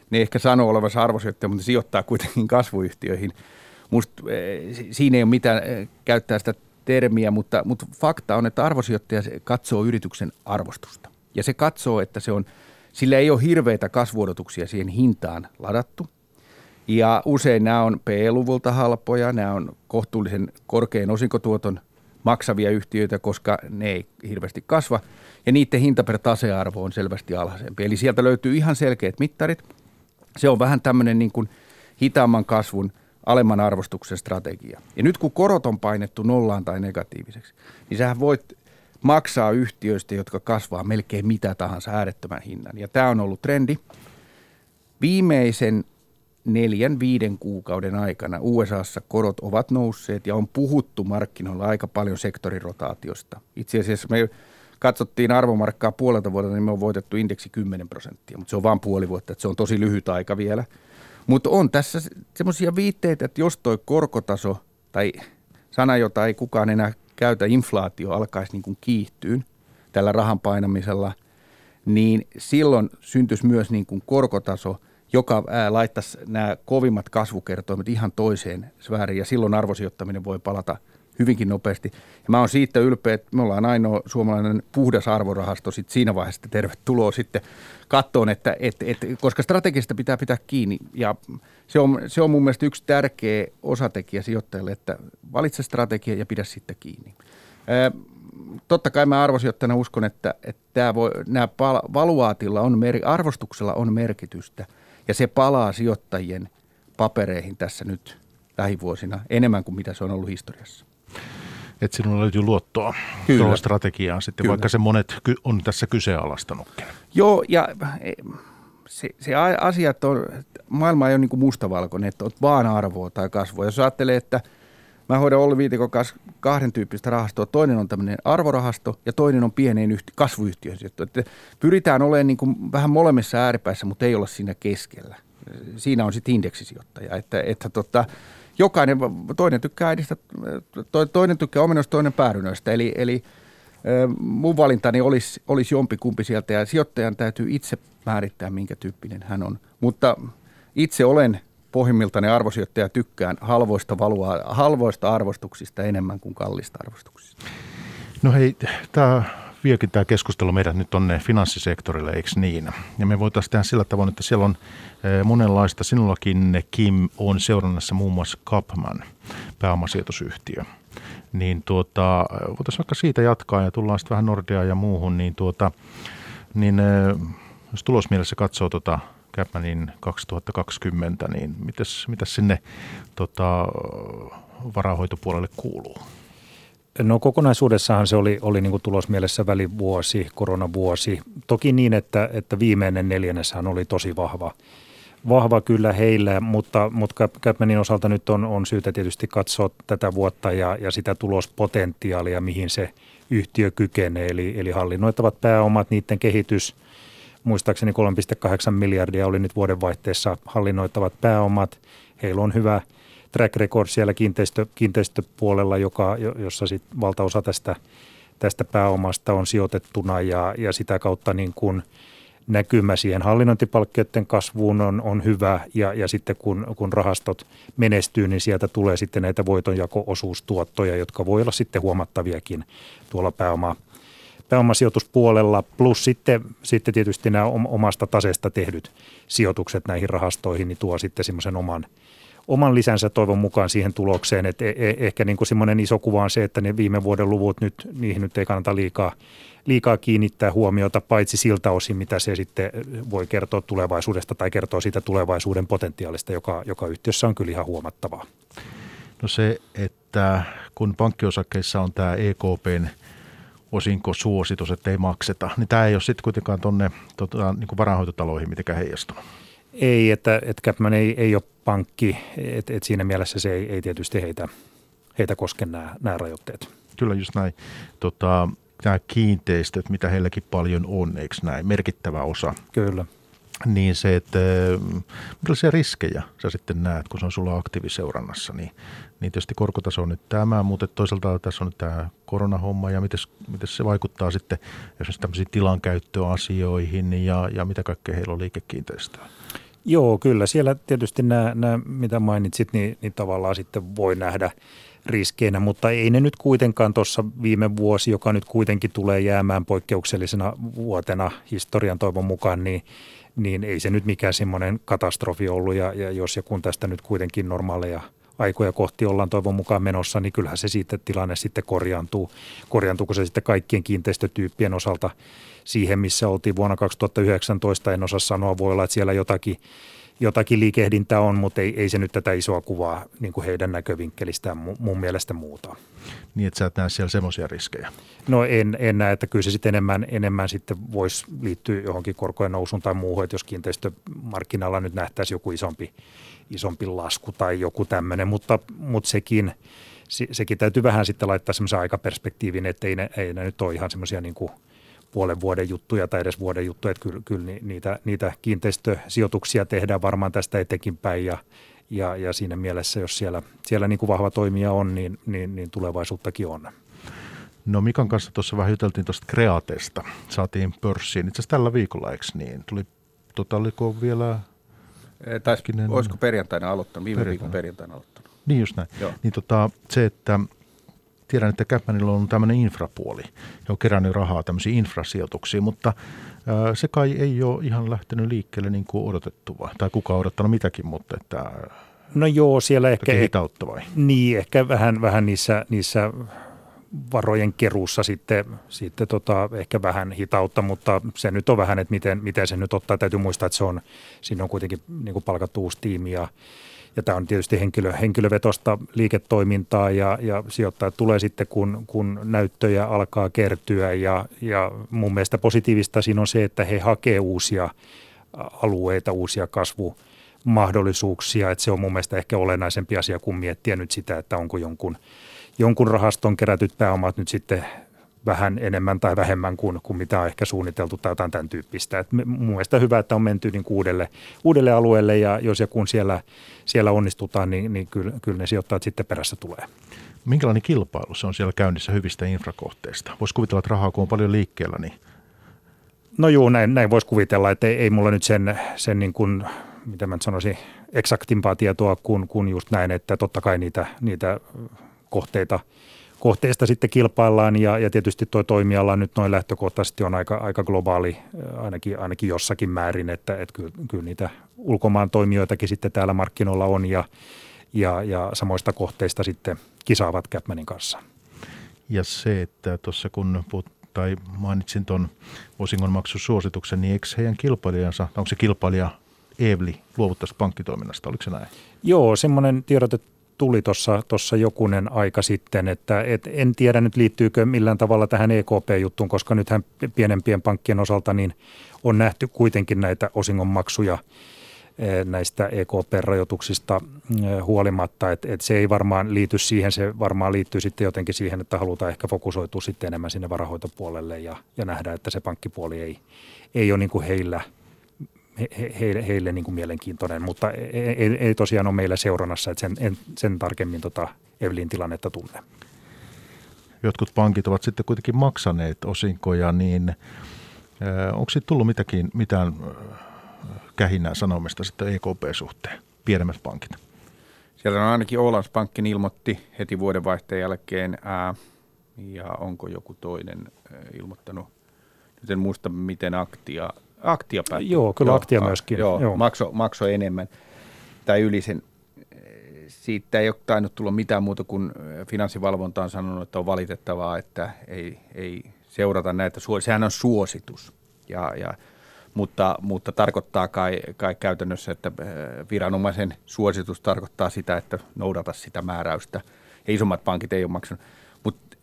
ne ehkä sanoo olevansa arvosijoittaja, mutta sijoittaa kuitenkin kasvuyhtiöihin. Musta, eh, siinä ei ole mitään eh, käyttää sitä termiä, mutta, mutta fakta on, että arvosijoittaja katsoo yrityksen arvostusta. Ja se katsoo, että se on, sillä ei ole hirveitä kasvuodotuksia siihen hintaan ladattu. Ja usein nämä on P-luvulta halpoja, nämä on kohtuullisen korkean osinkotuoton maksavia yhtiöitä, koska ne ei hirveästi kasva. Ja niiden hinta per tasearvo on selvästi alhaisempi. Eli sieltä löytyy ihan selkeät mittarit. Se on vähän tämmöinen niin kuin hitaamman kasvun, alemman arvostuksen strategia. Ja nyt kun korot on painettu nollaan tai negatiiviseksi, niin sähän voit maksaa yhtiöistä, jotka kasvaa melkein mitä tahansa äärettömän hinnan. Ja tämä on ollut trendi. Viimeisen neljän, viiden kuukauden aikana USAssa korot ovat nousseet ja on puhuttu markkinoilla aika paljon sektorirotaatiosta. Itse asiassa me katsottiin arvomarkkaa puolelta vuodelta, niin me on voitettu indeksi 10 prosenttia, mutta se on vain puoli vuotta, että se on tosi lyhyt aika vielä. Mutta on tässä semmoisia viitteitä, että jos toi korkotaso tai sana, jota ei kukaan enää käytä, inflaatio alkaisi niin kuin kiihtyyn tällä rahan painamisella, niin silloin syntyisi myös niin kuin korkotaso – joka laittaisi nämä kovimmat kasvukertoimet ihan toiseen sfääriin ja silloin arvosijoittaminen voi palata hyvinkin nopeasti. Ja mä oon siitä ylpeä, että me ollaan ainoa suomalainen puhdas arvorahasto sit siinä vaiheessa, että tervetuloa sitten kattoon, että, et, et, koska strategista pitää pitää kiinni ja se on, se on mun mielestä yksi tärkeä osatekijä sijoittajalle, että valitse strategia ja pidä sitten kiinni. Ää, totta kai mä arvosijoittajana uskon, että, että tämä voi, nämä valuaatilla on, arvostuksella on merkitystä – ja se palaa sijoittajien papereihin tässä nyt lähivuosina enemmän kuin mitä se on ollut historiassa. Että sinulla löytyy luottoa Kyllä. tuolla strategiaan sitten, Kyllä. vaikka se monet on tässä kyseenalaistanutkin. Joo, ja e, se, se asiat on, maailma ei ole niin kuin mustavalkoinen, että on vaan arvoa tai kasvua. Jos ajattelee, että – Mä hoidan Olli Viitikon kanssa kahden tyyppistä rahastoa. Toinen on tämmöinen arvorahasto ja toinen on pieneen yhti- kasvuyhtiön Että pyritään olemaan niin kuin vähän molemmissa ääripäissä, mutta ei olla siinä keskellä. Siinä on sitten indeksisijoittaja. Että, että tota, jokainen, toinen tykkää äidistä, toinen tykkää omenoista, toinen päärynöistä. Eli, eli mun valintani olisi, olisi jompikumpi sieltä ja sijoittajan täytyy itse määrittää, minkä tyyppinen hän on. Mutta itse olen pohjimmiltani arvosijoittaja tykkään halvoista, valua, halvoista arvostuksista enemmän kuin kallista arvostuksista. No hei, tämä viekin tämä keskustelu meidät nyt tuonne finanssisektorille, eikö niin? Ja me voitaisiin tehdä sillä tavoin, että siellä on eh, monenlaista. Sinullakin, Kim, on seurannassa muun muassa Kapman, pääomasijoitusyhtiö. Niin tuota, voitaisiin vaikka siitä jatkaa ja tullaan sitten vähän Nordea ja muuhun, niin, tuota, niin eh, jos tulosmielessä katsoo tuota Capmanin 2020, niin mitäs, mitäs sinne tota, varahoitopuolelle kuuluu? No kokonaisuudessahan se oli, oli niin tulosmielessä välivuosi, koronavuosi. Toki niin, että, että viimeinen neljänneshän oli tosi vahva, vahva kyllä heillä, mutta, mutta Capmanin osalta nyt on, on syytä tietysti katsoa tätä vuotta ja, ja sitä tulospotentiaalia, mihin se yhtiö kykenee. Eli, eli hallinnoitavat pääomat, niiden kehitys – muistaakseni 3,8 miljardia oli nyt vuodenvaihteessa hallinnoittavat pääomat. Heillä on hyvä track record siellä kiinteistö, kiinteistöpuolella, joka, jossa sit valtaosa tästä, tästä pääomasta on sijoitettuna ja, ja sitä kautta niin kuin näkymä siihen hallinnointipalkkioiden kasvuun on, on hyvä ja, ja sitten kun, kun rahastot menestyy, niin sieltä tulee sitten näitä voitonjako-osuustuottoja, jotka voi olla sitten huomattaviakin tuolla pääoma, pääomasijoituspuolella, plus sitten, sitten tietysti nämä omasta tasesta tehdyt sijoitukset näihin rahastoihin, niin tuo sitten semmoisen oman, oman lisänsä toivon mukaan siihen tulokseen. että e, e, ehkä niin kuin semmoinen iso kuva on se, että ne viime vuoden luvut nyt, niihin nyt ei kannata liikaa, liikaa kiinnittää huomiota, paitsi siltä osin, mitä se sitten voi kertoa tulevaisuudesta tai kertoa siitä tulevaisuuden potentiaalista, joka, joka yhtiössä on kyllä ihan huomattavaa. No se, että kun pankkiosakkeissa on tämä EKPn osinkosuositus, että ei makseta, niin tämä ei ole sitten kuitenkaan tuonne tota, niin varainhoitotaloihin mitenkään heijastunut. Ei, että, että Capman ei, ei ole pankki, että, että siinä mielessä se ei, ei tietysti heitä, heitä koske nämä, nämä rajoitteet. Kyllä just näin. Tota, nämä kiinteistöt, mitä heilläkin paljon on, eikö näin, merkittävä osa. Kyllä. Niin se, että millaisia riskejä sä sitten näet, kun se on sulla aktiiviseurannassa, niin, niin tietysti korkotaso on nyt tämä, mutta toisaalta tässä on nyt tämä koronahomma ja miten, miten se vaikuttaa sitten esimerkiksi tämmöisiin tilankäyttöasioihin ja, ja mitä kaikkea heillä on liikekiinteistöä. Joo, kyllä. Siellä tietysti nämä, nämä mitä mainitsit, niin, niin tavallaan sitten voi nähdä riskeinä, mutta ei ne nyt kuitenkaan tuossa viime vuosi, joka nyt kuitenkin tulee jäämään poikkeuksellisena vuotena historian toivon mukaan, niin, niin ei se nyt mikään semmoinen katastrofi ollut. Ja, ja jos ja kun tästä nyt kuitenkin normaaleja aikoja kohti ollaan toivon mukaan menossa, niin kyllähän se siitä tilanne sitten korjaantuu. Korjaantuuko se sitten kaikkien kiinteistötyyppien osalta siihen, missä oltiin vuonna 2019, en osaa sanoa, voi olla, että siellä jotakin jotakin liikehdintää on, mutta ei, ei se nyt tätä isoa kuvaa niin kuin heidän näkövinkkelistään mun mielestä muuta. Niin, että sä et näe siellä semmoisia riskejä? No en, en näe, että kyllä se sitten enemmän, enemmän sitten voisi liittyä johonkin korkojen nousuun tai muuhun, että jos kiinteistömarkkinalla nyt nähtäisi joku isompi, isompi lasku tai joku tämmöinen, mutta, mutta sekin, se, sekin täytyy vähän sitten laittaa semmoisen aikaperspektiivin, että ei ne, ei ne nyt ole ihan semmoisia niin kuin – puolen vuoden juttuja tai edes vuoden juttuja, että kyllä, kyllä niitä, niitä kiinteistösijoituksia tehdään varmaan tästä etenkin päin ja, ja, ja siinä mielessä, jos siellä, siellä niin kuin vahva toimija on, niin, niin, niin tulevaisuuttakin on. No Mikan kanssa tuossa vähän juteltiin tuosta Kreatesta. Saatiin pörssiin itse asiassa tällä viikolla, eikö niin? Tuli, tota, oliko vielä... Tai olisiko perjantaina aloittanut, viime perjantaina. viikon perjantaina aloittanut. Niin just näin. Joo. Niin tota, se, että tiedän, että Capmanilla on tämmöinen infrapuoli ja on kerännyt rahaa tämmöisiin infrasijoituksiin, mutta se kai ei ole ihan lähtenyt liikkeelle niin kuin odotettu vai? Tai kuka on odottanut mitäkin, mutta että No joo, siellä ehkä... Hitautta vai? Niin, ehkä vähän, vähän niissä, niissä varojen keruussa sitten, sitten tota, ehkä vähän hitautta, mutta se nyt on vähän, että miten, miten se nyt ottaa. Täytyy muistaa, että se on, siinä on kuitenkin niin kuin palkattu uusi tiimi ja ja tämä on tietysti henkilö, henkilövetosta liiketoimintaa ja, ja sijoittajat tulee sitten, kun, kun näyttöjä alkaa kertyä. Ja, ja mun mielestä positiivista siinä on se, että he hakee uusia alueita, uusia kasvumahdollisuuksia. Että se on mun mielestä ehkä olennaisempi asia kuin miettiä nyt sitä, että onko jonkun, jonkun rahaston kerätyt pääomat nyt sitten vähän enemmän tai vähemmän kuin, kuin mitä on ehkä suunniteltu tai jotain tämän tyyppistä. Et mun mielestä hyvä, että on menty niin uudelle, uudelle alueelle ja jos ja kun siellä, siellä onnistutaan, niin, niin kyllä, kyllä ne sijoittajat sitten perässä tulee. Minkälainen kilpailu se on siellä käynnissä hyvistä infrakohteista? Voisi kuvitella, että rahaa kun on paljon liikkeellä, niin... No juu, näin, näin voisi kuvitella, että ei, ei mulla nyt sen, sen niin kuin, mitä mä sanoisin, eksaktimpaa tietoa kuin, kuin just näin, että totta kai niitä, niitä kohteita – kohteesta sitten kilpaillaan ja, ja tietysti tuo toimiala nyt noin lähtökohtaisesti on aika, aika globaali ainakin, ainakin jossakin määrin, että, että kyllä, kyllä niitä ulkomaan toimijoitakin sitten täällä markkinoilla on ja, ja, ja samoista kohteista sitten kisaavat Capmanin kanssa. Ja se, että tuossa kun puhut, tai mainitsin tuon osingonmaksusuosituksen, niin eikö heidän kilpailijansa, onko se kilpailija Evli luovuttaisi pankkitoiminnasta, oliko se näin? Joo, semmoinen tiedote tuli tuossa jokunen aika sitten, että et en tiedä nyt liittyykö millään tavalla tähän EKP-juttuun, koska nythän pienempien pankkien osalta niin on nähty kuitenkin näitä osingonmaksuja eh, näistä EKP-rajoituksista eh, huolimatta, että et se ei varmaan liity siihen, se varmaan liittyy sitten jotenkin siihen, että halutaan ehkä fokusoitua sitten enemmän sinne varahoitopuolelle ja, ja nähdä, että se pankkipuoli ei, ei ole niin kuin heillä – he, heille, heille niin kuin mielenkiintoinen, mutta ei, ei tosiaan ole meillä seurannassa, että sen, en, sen tarkemmin tota Evelin tilannetta tunne. Jotkut pankit ovat sitten kuitenkin maksaneet osinkoja, niin äh, onko siitä tullut mitäkin, mitään äh, kähinää sanomista sitten EKP-suhteen, pienemmät pankit? Siellä on ainakin Pankki ilmoitti heti vuodenvaihteen jälkeen ää, ja onko joku toinen ilmoittanut, nyt en muista miten Aktia, Aktia päätti. Joo, kyllä joo, Aktia myöskin. Joo, joo. Makso, makso enemmän tai yli sen siitä ei ole tainnut tulla mitään muuta kuin finanssivalvonta on sanonut, että on valitettavaa, että ei, ei seurata näitä. Sehän on suositus. Ja, ja, mutta, mutta tarkoittaa kai, kai käytännössä, että viranomaisen suositus tarkoittaa sitä, että noudata sitä määräystä. Ja isommat pankit ei ole maksanut. Mutta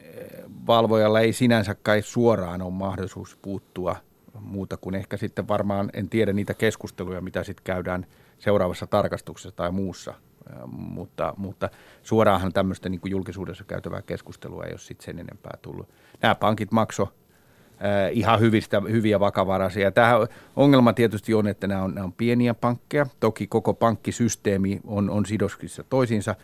valvojalla ei sinänsä kai suoraan ole mahdollisuus puuttua muuta kuin ehkä sitten varmaan, en tiedä niitä keskusteluja, mitä sitten käydään seuraavassa tarkastuksessa tai muussa mutta, mutta suoraanhan tämmöistä niin kuin julkisuudessa käytävää keskustelua ei ole sitten sen enempää tullut. Nämä pankit makso ihan hyvistä, hyviä vakavaraisia. Tämä ongelma tietysti on, että nämä on, nämä on pieniä pankkeja. Toki koko pankkisysteemi on, on sidoskissa toisiinsa,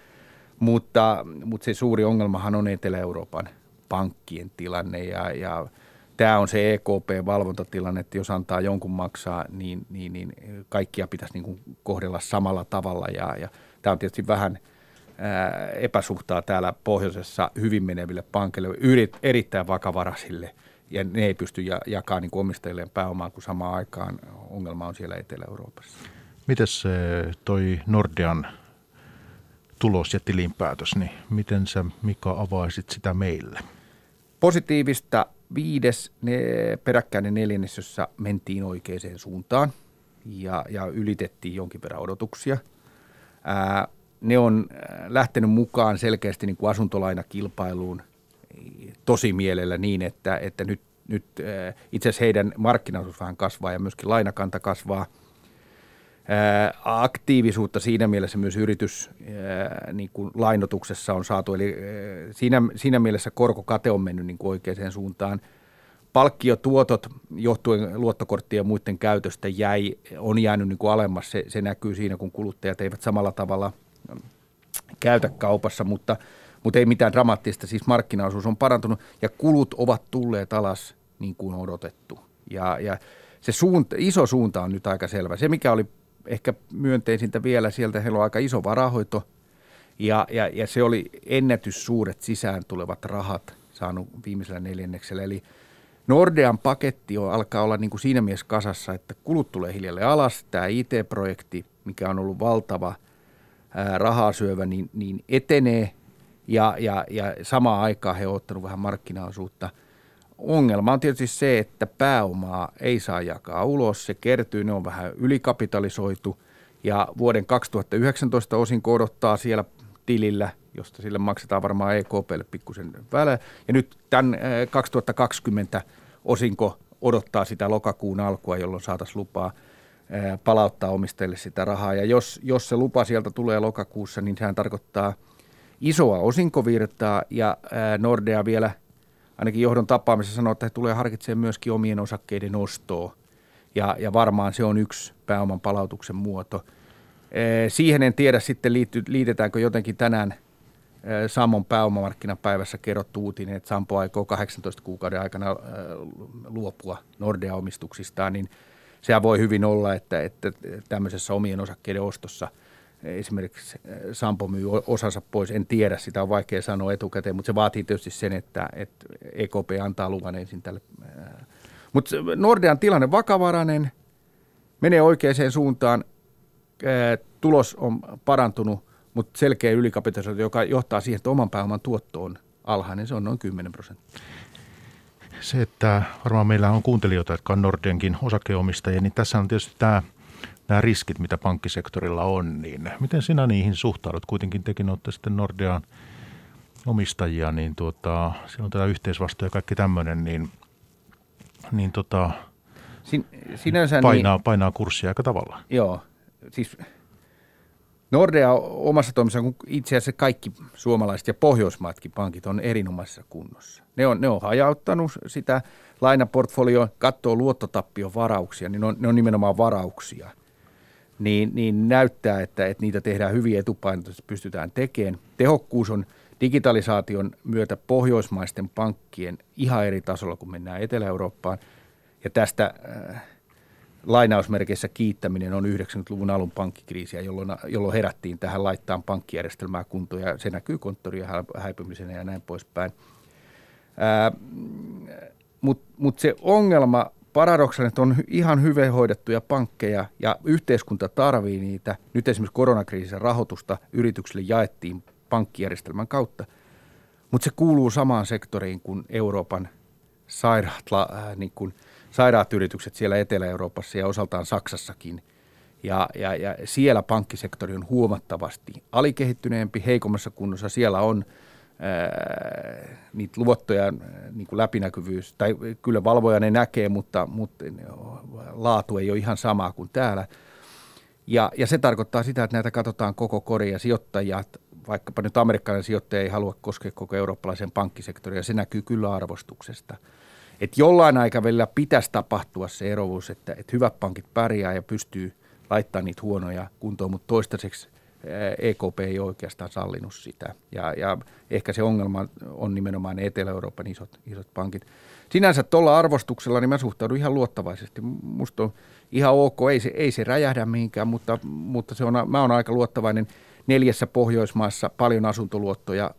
mutta, mutta se suuri ongelmahan on Etelä-Euroopan pankkien tilanne ja, ja tämä on se EKP-valvontatilanne, että jos antaa jonkun maksaa, niin, niin, niin kaikkia pitäisi niin kuin kohdella samalla tavalla ja, ja – Tämä on tietysti vähän epäsuhtaa täällä pohjoisessa hyvin meneville pankeille, erittäin vakavaraisille, ja ne ei pysty jakamaan niin omistajilleen pääomaa, kun samaan aikaan ongelma on siellä Etelä-Euroopassa. Miten se toi Nordean tulos ja tilinpäätös, niin miten sä Mika avaisit sitä meille? Positiivista viides ne, peräkkäinen neljännes, jossa mentiin oikeaan suuntaan ja, ja ylitettiin jonkin verran odotuksia – Ää, ne on lähtenyt mukaan selkeästi niin kuin asuntolainakilpailuun tosi mielellä niin, että, että nyt, nyt itse asiassa heidän markkinaosuus vähän kasvaa ja myöskin lainakanta kasvaa. Aktiivisuutta siinä mielessä myös yritys niin kuin lainotuksessa on saatu, eli siinä, siinä mielessä korkokate on mennyt niin kuin oikeaan suuntaan – palkkiotuotot johtuen luottokorttien ja muiden käytöstä jäi, on jäänyt niin kuin alemmas. Se, se näkyy siinä, kun kuluttajat eivät samalla tavalla käytä kaupassa, mutta, mutta ei mitään dramaattista. Siis markkinaosuus on parantunut ja kulut ovat tulleet alas niin kuin odotettu. Ja, ja se suunta, iso suunta on nyt aika selvä. Se, mikä oli ehkä myönteisintä vielä, sieltä heillä on aika iso varahoito ja, ja, ja se oli ennätyssuuret sisään tulevat rahat saanut viimeisellä neljänneksellä. Eli – Nordean paketti on, alkaa olla niin kuin siinä mielessä kasassa, että kulut tulee hiljalleen alas. Tämä IT-projekti, mikä on ollut valtava ää, rahaa syövä, niin, niin etenee ja, ja, ja samaan aikaan he ovat ottanut vähän markkinaosuutta. Ongelma on tietysti se, että pääomaa ei saa jakaa ulos, se kertyy, ne on vähän ylikapitalisoitu ja vuoden 2019 osinko odottaa siellä tilillä, josta sille maksetaan varmaan EKPlle pikkusen välein. Ja nyt tämän 2020 osinko odottaa sitä lokakuun alkua, jolloin saataisiin lupaa palauttaa omistajille sitä rahaa. Ja jos, jos se lupa sieltä tulee lokakuussa, niin sehän tarkoittaa isoa osinkovirtaa ja Nordea vielä ainakin johdon tapaamisessa sanoo, että he tulee harkitsemaan myöskin omien osakkeiden ostoa. Ja, ja varmaan se on yksi pääoman palautuksen muoto. Siihen en tiedä sitten liitty, liitetäänkö jotenkin tänään – Sammon pääomamarkkinapäivässä kerrottu uutinen, että Sampo aikoo 18 kuukauden aikana luopua Nordea-omistuksistaan, niin sehän voi hyvin olla, että, että tämmöisessä omien osakkeiden ostossa esimerkiksi Sampo myy osansa pois. En tiedä, sitä on vaikea sanoa etukäteen, mutta se vaatii tietysti sen, että, että EKP antaa luvan ensin tälle. Mutta Nordean tilanne vakavarainen, menee oikeaan suuntaan, tulos on parantunut mutta selkeä ylikapitalisointi, joka johtaa siihen, että oman pääoman tuotto on alhainen, se on noin 10 prosenttia. Se, että varmaan meillä on kuuntelijoita, jotka on Nordenkin osakeomistajia, niin tässä on tietysti tämä, nämä riskit, mitä pankkisektorilla on, niin miten sinä niihin suhtaudut? Kuitenkin tekin olette sitten Nordean omistajia, niin tuota, siinä on tämä yhteisvastuu ja kaikki tämmöinen, niin, niin tota, Sin, sinänsä painaa, niin, painaa kurssia aika tavalla. Joo, siis Nordea omassa toimissaan, kun itse asiassa kaikki suomalaiset ja pohjoismaatkin pankit on erinomaisessa kunnossa. Ne on, ne on hajauttanut sitä lainaportfolioa, katsoo luottotappion varauksia, niin ne on, ne on nimenomaan varauksia. Niin, niin näyttää, että, että niitä tehdään hyvin etupainoisesti, pystytään tekemään. Tehokkuus on digitalisaation myötä pohjoismaisten pankkien ihan eri tasolla, kun mennään Etelä-Eurooppaan. Ja tästä... Äh, lainausmerkeissä kiittäminen on 90-luvun alun pankkikriisiä, jolloin, jolloin herättiin tähän laittaa pankkijärjestelmää kuntoon ja se näkyy konttorien häipymisenä ja näin poispäin. Mutta mut se ongelma paradoksaalinen, että on ihan hyvin hoidettuja pankkeja ja yhteiskunta tarvii niitä. Nyt esimerkiksi koronakriisin rahoitusta yrityksille jaettiin pankkijärjestelmän kautta, mutta se kuuluu samaan sektoriin kuin Euroopan sairaat, äh, niin kuin sairaat yritykset siellä Etelä-Euroopassa ja osaltaan Saksassakin. Ja, ja, ja siellä pankkisektori on huomattavasti alikehittyneempi, heikommassa kunnossa. Siellä on niitä luottoja niin kuin läpinäkyvyys, tai kyllä valvoja ne näkee, mutta, mutta laatu ei ole ihan sama kuin täällä. Ja, ja se tarkoittaa sitä, että näitä katsotaan koko kori ja sijoittajat, vaikkapa nyt amerikkalainen sijoittaja ei halua koskea koko eurooppalaisen pankkisektoria, se näkyy kyllä arvostuksesta. Että jollain aikavälillä pitäisi tapahtua se erovuus, että, että hyvät pankit pärjää ja pystyy laittamaan niitä huonoja kuntoon, mutta toistaiseksi EKP ei oikeastaan sallinut sitä. Ja, ja ehkä se ongelma on nimenomaan ne Etelä-Euroopan isot, isot pankit. Sinänsä tuolla arvostuksella niin mä suhtaudun ihan luottavaisesti. Musta on ihan ok, ei se, ei se räjähdä mihinkään, mutta, mutta se on, mä oon aika luottavainen. Neljässä Pohjoismaassa paljon asuntoluottoja,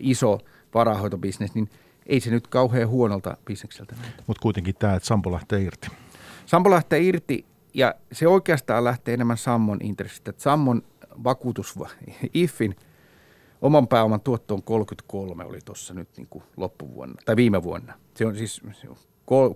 iso varahoitobisnes, niin ei se nyt kauhean huonolta bisnekseltä Mutta kuitenkin tämä, että Sampo lähtee irti. Sampo lähtee irti ja se oikeastaan lähtee enemmän Sammon intressistä. Että Sammon vakuutus, IFin oman pääoman tuotto on 33 oli tuossa nyt niin kuin loppuvuonna, tai viime vuonna. Se on siis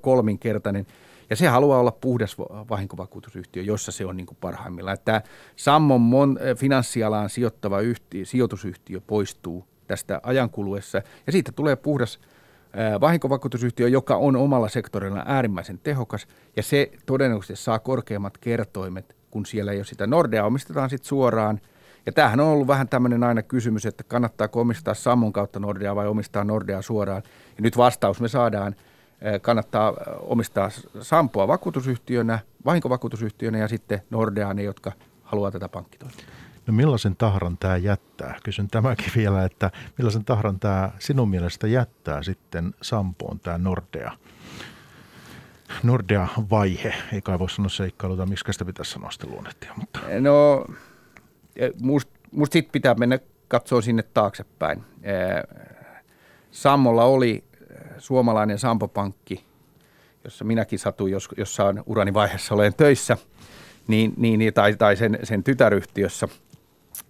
kolminkertainen. Ja se haluaa olla puhdas vahinkovakuutusyhtiö, jossa se on niin kuin parhaimmillaan. Tämä Sammon mon, finanssialaan sijoittava yhtiö, sijoitusyhtiö poistuu tästä ajankuluessa, ja siitä tulee puhdas vahinkovakuutusyhtiö, joka on omalla sektorilla äärimmäisen tehokas, ja se todennäköisesti saa korkeammat kertoimet kun siellä ei ole sitä. Nordea omistetaan sitten suoraan. Ja tämähän on ollut vähän tämmöinen aina kysymys, että kannattaako omistaa Sammon kautta Nordea vai omistaa Nordea suoraan. Ja nyt vastaus me saadaan, kannattaa omistaa Sampoa vakuutusyhtiönä, vahinkovakuutusyhtiönä ja sitten Nordea ne, jotka haluaa tätä pankkitoimintaa. No millaisen tahran tämä jättää? Kysyn tämäkin vielä, että millaisen tahran tämä sinun mielestä jättää sitten Sampoon tämä Nordea? Nordea-vaihe, ei kai voi sanoa seikkailuta, miksi sitä pitäisi sanoa sitten luonnettia. Mutta. No, musta must sitten pitää mennä katsoa sinne taaksepäin. Sammolla oli suomalainen Sampopankki, jossa minäkin satuin jos, jossain urani vaiheessa olen töissä, niin, niin, tai, tai sen, sen tytäryhtiössä,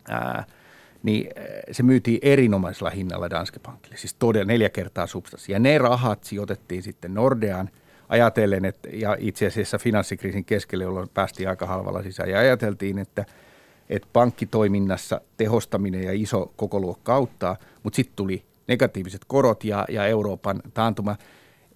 ää, niin se myytiin erinomaisella hinnalla Danske Bankille, siis todella neljä kertaa substanssia. Ja ne rahat sijoitettiin sitten Nordeaan – ajatellen, että, ja itse asiassa finanssikriisin keskelle, jolloin päästiin aika halvalla sisään, ja ajateltiin, että, että pankkitoiminnassa tehostaminen ja iso kokoluokka auttaa, mutta sitten tuli negatiiviset korot ja, ja Euroopan taantuma.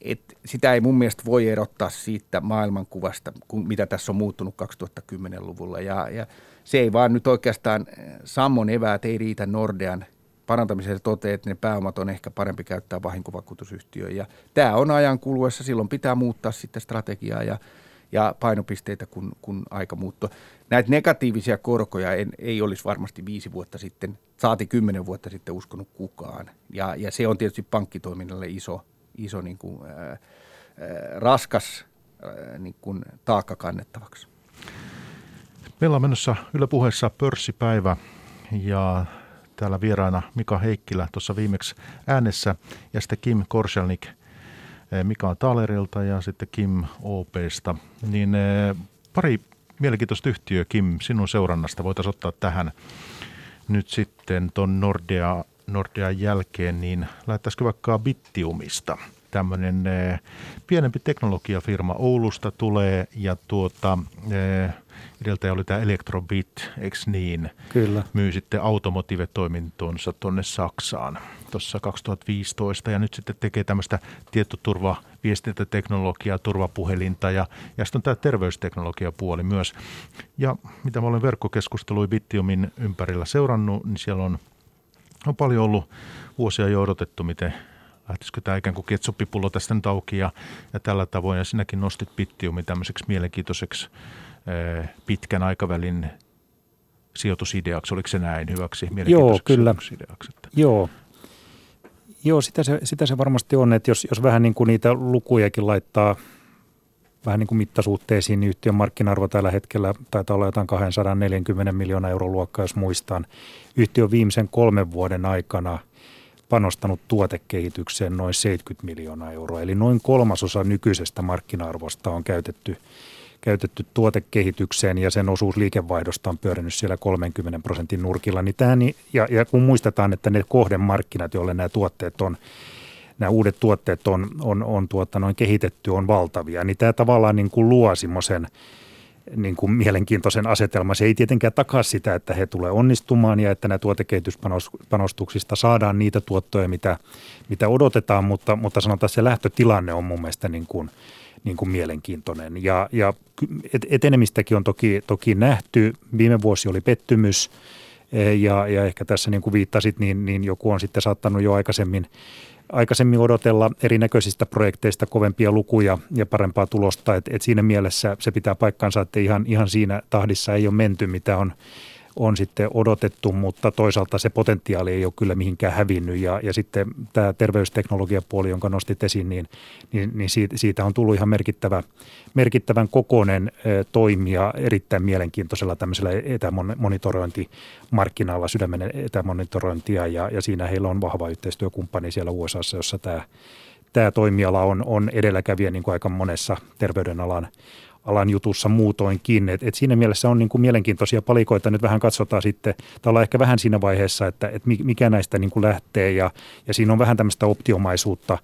Et sitä ei mun mielestä voi erottaa siitä maailmankuvasta, kun, mitä tässä on muuttunut 2010-luvulla. Ja, ja se ei vaan nyt oikeastaan, Sammon eväät ei riitä Nordean parantamiseen toteaa, että ne pääomat on ehkä parempi käyttää vahinkovakuutusyhtiöön. Ja tämä on ajan kuluessa, silloin pitää muuttaa sitten strategiaa ja, ja painopisteitä, kun, kun aika muuttuu. Näitä negatiivisia korkoja en, ei olisi varmasti viisi vuotta sitten, saati kymmenen vuotta sitten uskonut kukaan. Ja, ja se on tietysti pankkitoiminnalle iso, iso niin kuin, ää, ää, raskas ää, niin kuin taakka kannettavaksi. Meillä on menossa Yle puheessa pörssipäivä ja täällä vieraana Mika Heikkilä tuossa viimeksi äänessä ja sitten Kim Korselnik eh, Mika Talerilta ja sitten Kim OPsta. Niin eh, pari mielenkiintoista yhtiöä Kim sinun seurannasta voitaisiin ottaa tähän nyt sitten tuon Nordea, Nordean jälkeen, niin lähettäisikö vaikka Bittiumista – tämmöinen eh, pienempi teknologiafirma Oulusta tulee ja tuota, edeltäjä oli tämä Electrobit, eikö niin? Kyllä. Myy sitten automotive-toimintonsa tuonne Saksaan tuossa 2015 ja nyt sitten tekee tämmöistä tietoturva viestintäteknologiaa, turvapuhelinta ja, ja sitten on tämä terveysteknologiapuoli myös. Ja mitä mä olen verkkokeskustelui Bittiumin ympärillä seurannut, niin siellä on, on paljon ollut vuosia jo odotettu, miten lähtisikö tämä ikään kuin ketsuppipullo tästä nyt auki ja, ja tällä tavoin. Ja sinäkin nostit Bittiumin tämmöiseksi mielenkiintoiseksi pitkän aikavälin sijoitusideaksi, oliko se näin hyväksi? Joo, kyllä. Että. Joo. Joo, sitä se, sitä se varmasti on, että jos, jos vähän niin kuin niitä lukujakin laittaa vähän niin kuin mittasuhteisiin, niin yhtiön markkina-arvo tällä hetkellä taitaa olla jotain 240 miljoonaa euron luokkaa, jos muistan. Yhtiö viimeisen kolmen vuoden aikana – panostanut tuotekehitykseen noin 70 miljoonaa euroa. Eli noin kolmasosa nykyisestä markkina-arvosta on käytetty, käytetty tuotekehitykseen ja sen osuus liikevaihdosta on pyörinyt siellä 30 prosentin nurkilla. Niin tämä, ja, ja kun muistetaan, että ne kohdemarkkinat, joille nämä tuotteet on nämä uudet tuotteet on, on, on tuota, noin kehitetty, on valtavia, niin tämä tavallaan niin kuin luo semmoisen – niin kuin mielenkiintoisen asetelman. Se ei tietenkään takaa sitä, että he tulee onnistumaan ja että nämä tuotekehityspanostuksista saadaan niitä tuottoja, mitä, mitä odotetaan, mutta, mutta sanotaan, että se lähtötilanne on mun mielestä niin kuin, niin kuin mielenkiintoinen. Ja, ja etenemistäkin on toki, toki nähty. Viime vuosi oli pettymys e, ja, ja ehkä tässä niin kuin viittasit, niin, niin joku on sitten saattanut jo aikaisemmin aikaisemmin odotella erinäköisistä projekteista kovempia lukuja ja parempaa tulosta. Et, et siinä mielessä se pitää paikkansa, että ihan, ihan siinä tahdissa ei ole menty, mitä on on sitten odotettu, mutta toisaalta se potentiaali ei ole kyllä mihinkään hävinnyt. Ja, ja sitten tämä terveysteknologiapuoli, jonka nostit esiin, niin, niin, niin siitä, siitä on tullut ihan merkittävä, merkittävän kokoinen toimija erittäin mielenkiintoisella tämmöisellä etämonitorointimarkkinalla, sydämen etämonitorointia, ja, ja siinä heillä on vahva yhteistyökumppani siellä USAssa, jossa tämä tämä toimiala on, on edelläkävijä niin kuin aika monessa terveydenalan alan jutussa muutoinkin. Et, et siinä mielessä on niin kuin mielenkiintoisia palikoita. Nyt vähän katsotaan sitten, tai ollaan ehkä vähän siinä vaiheessa, että, että mikä näistä niin kuin lähtee. Ja, ja siinä on vähän tämmöistä optiomaisuutta,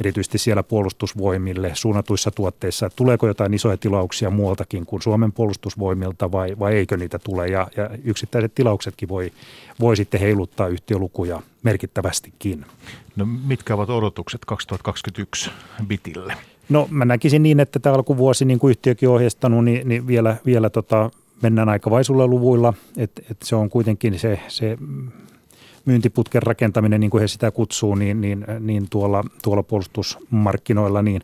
erityisesti siellä puolustusvoimille suunnatuissa tuotteissa. Että tuleeko jotain isoja tilauksia muualtakin kuin Suomen puolustusvoimilta vai, vai eikö niitä tule? Ja, ja yksittäiset tilauksetkin voi, voi sitten heiluttaa yhtiölukuja merkittävästikin. No mitkä ovat odotukset 2021 bitille? No mä näkisin niin, että tämä alkuvuosi, niin kuin yhtiökin on ohjeistanut, niin, niin vielä, vielä tota, mennään aika vaisulla luvuilla. että et se on kuitenkin se, se myyntiputken rakentaminen, niin kuin he sitä kutsuu, niin, niin, niin tuolla, tuolla puolustusmarkkinoilla, niin,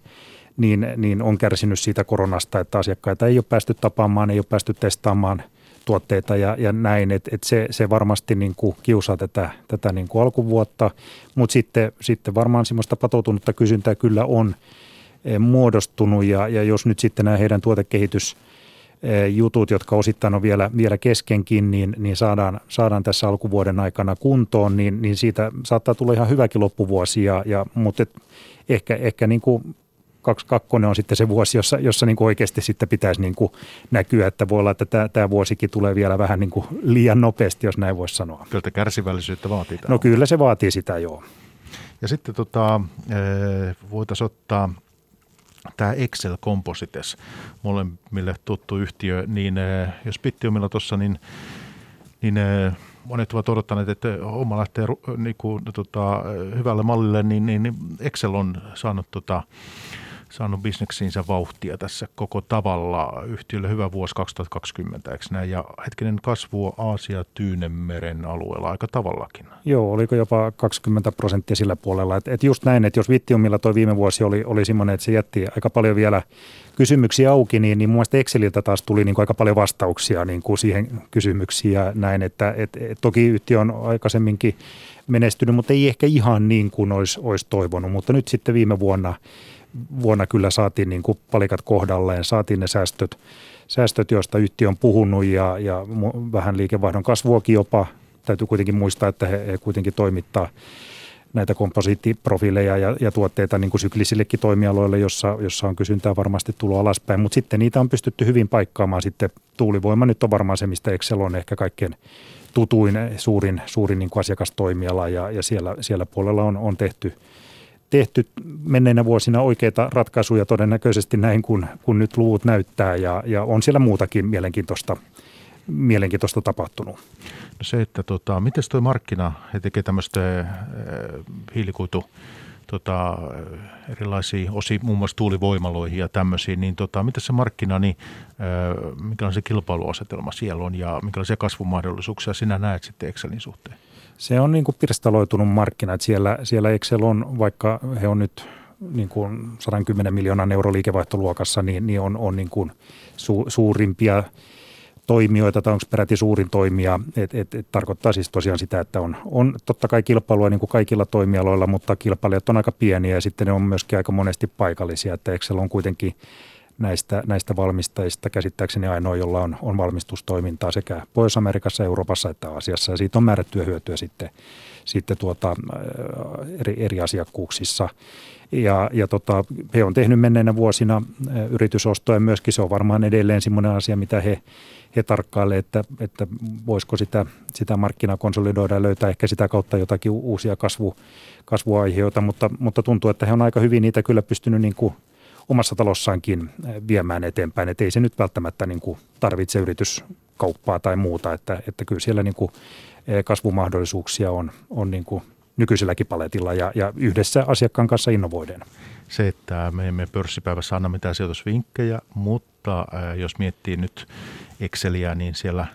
niin, niin on kärsinyt siitä koronasta, että asiakkaita ei ole päästy tapaamaan, ei ole päästy testaamaan tuotteita ja, ja näin, että et se, se varmasti niin kuin kiusaa tätä, tätä niin kuin alkuvuotta, mutta sitten, sitten varmaan semmoista patoutunutta kysyntää kyllä on – muodostunut ja, ja jos nyt sitten nämä heidän tuotekehitys eh, jutut, jotka osittain on vielä, vielä keskenkin, niin, niin saadaan, saadaan tässä alkuvuoden aikana kuntoon, niin, niin siitä saattaa tulla ihan hyväkin loppuvuosi, ja, ja, mutta et ehkä, ehkä niin kuin kaksi kakkonen on sitten se vuosi, jossa, jossa niin kuin oikeasti sitten pitäisi niin kuin näkyä, että voi olla, että tämä, tämä vuosikin tulee vielä vähän niin kuin liian nopeasti, jos näin voisi sanoa. Kyllä kärsivällisyyttä vaatii tämä. No kyllä se vaatii sitä, joo. Ja sitten tota, eh, voitaisiin ottaa tämä Excel Composites, molemmille tuttu yhtiö, niin eh, jos Bittiumilla tuossa, niin, niin eh, monet ovat odottaneet, että homma lähtee niin kuin, tota, hyvälle mallille, niin, niin Excel on saanut tota, saanut bisneksiinsä vauhtia tässä koko tavalla. Yhtiölle hyvä vuosi 2020, eikö näin? Ja hetkinen kasvu Aasia Tyynemeren alueella aika tavallakin. Joo, oliko jopa 20 prosenttia sillä puolella. Et, et just näin, että jos Vittiumilla toi viime vuosi oli, oli semmoinen, että se jätti aika paljon vielä kysymyksiä auki, niin, niin mun mielestä Exceliltä taas tuli niin kuin aika paljon vastauksia niin kuin siihen kysymyksiin ja näin, että et, et, toki yhtiö on aikaisemminkin menestynyt, mutta ei ehkä ihan niin kuin olisi, olisi toivonut, mutta nyt sitten viime vuonna vuonna kyllä saatiin niin kuin palikat kohdalleen, saatiin ne säästöt, säästöt joista yhtiö on puhunut ja, ja vähän liikevaihdon kasvuakin jopa. Täytyy kuitenkin muistaa, että he, he kuitenkin toimittaa näitä komposiittiprofiileja ja, ja tuotteita niin kuin syklisillekin toimialoille, jossa, jossa on kysyntää varmasti tullut alaspäin, mutta sitten niitä on pystytty hyvin paikkaamaan. Sitten tuulivoima nyt on varmaan se, mistä Excel on ehkä kaikkein tutuin, suurin, suurin niin kuin asiakastoimiala ja, ja siellä, siellä puolella on, on tehty – tehty menneinä vuosina oikeita ratkaisuja todennäköisesti näin, kun, kun nyt luvut näyttää ja, ja on siellä muutakin mielenkiintoista, mielenkiintoista tapahtunut. No se, että tota, miten tuo markkina, he tekee tämmöistä äh, hiilikuitu tota, erilaisia osi, muun muassa tuulivoimaloihin ja tämmöisiin, niin tota, miten se markkina, niin äh, minkälainen se kilpailuasetelma siellä on ja minkälaisia kasvumahdollisuuksia sinä näet sitten Excelin suhteen? Se on niin kuin pirstaloitunut markkina, että siellä, siellä Excel on, vaikka he on nyt niin kuin 110 miljoonan euro liikevaihtoluokassa, niin, niin on, on niin kuin su, suurimpia toimijoita tai onko peräti suurin toimija. Et, et, et tarkoittaa siis tosiaan sitä, että on, on totta kai kilpailua niin kuin kaikilla toimialoilla, mutta kilpailijat on aika pieniä ja sitten ne on myöskin aika monesti paikallisia, että Excel on kuitenkin näistä, näistä valmistajista käsittääkseni ainoa, jolla on, on valmistustoimintaa sekä Pohjois-Amerikassa, Euroopassa että Aasiassa. Ja siitä on määrättyä hyötyä sitten, sitten tuota, eri, eri asiakkuuksissa. Ja, ja tota, he on tehnyt menneinä vuosina yritysostoja myöskin. Se on varmaan edelleen semmoinen asia, mitä he, he tarkkailevat, että, että voisiko sitä, sitä markkinaa konsolidoida ja löytää ehkä sitä kautta jotakin uusia kasvu, kasvuaiheita, mutta, mutta tuntuu, että he on aika hyvin niitä kyllä pystynyt niin kuin omassa talossaankin viemään eteenpäin. Että ei se nyt välttämättä niin kuin tarvitse yrityskauppaa tai muuta, että, että kyllä siellä niin kuin kasvumahdollisuuksia on, on niin kuin nykyiselläkin paletilla ja, ja yhdessä asiakkaan kanssa innovoiden. Se, että me emme pörssipäivässä anna mitään sijoitusvinkkejä, mutta jos miettii nyt Exceliä, niin siellä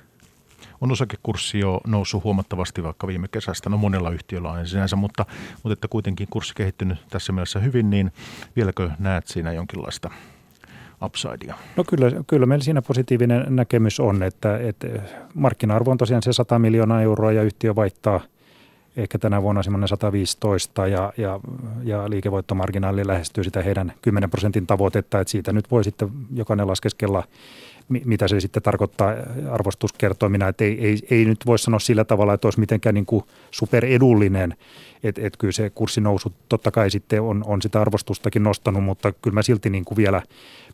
on osakekurssi jo noussut huomattavasti vaikka viime kesästä. No monella yhtiöllä on sinänsä, mutta, mutta että kuitenkin kurssi kehittynyt tässä mielessä hyvin, niin vieläkö näet siinä jonkinlaista upsidea? No kyllä, kyllä meillä siinä positiivinen näkemys on, että, että markkina-arvo on tosiaan se 100 miljoonaa euroa ja yhtiö vaihtaa – ehkä tänä vuonna semmoinen 115 ja, ja, ja liikevoittomarginaali lähestyy sitä heidän 10 prosentin tavoitetta, että siitä nyt voi sitten jokainen laskeskella, mitä se sitten tarkoittaa arvostuskertoimina, että ei, ei, ei nyt voi sanoa sillä tavalla, että olisi mitenkään niin kuin superedullinen, että, että kyllä se kurssinousu totta kai sitten on, on sitä arvostustakin nostanut, mutta kyllä mä silti niin kuin vielä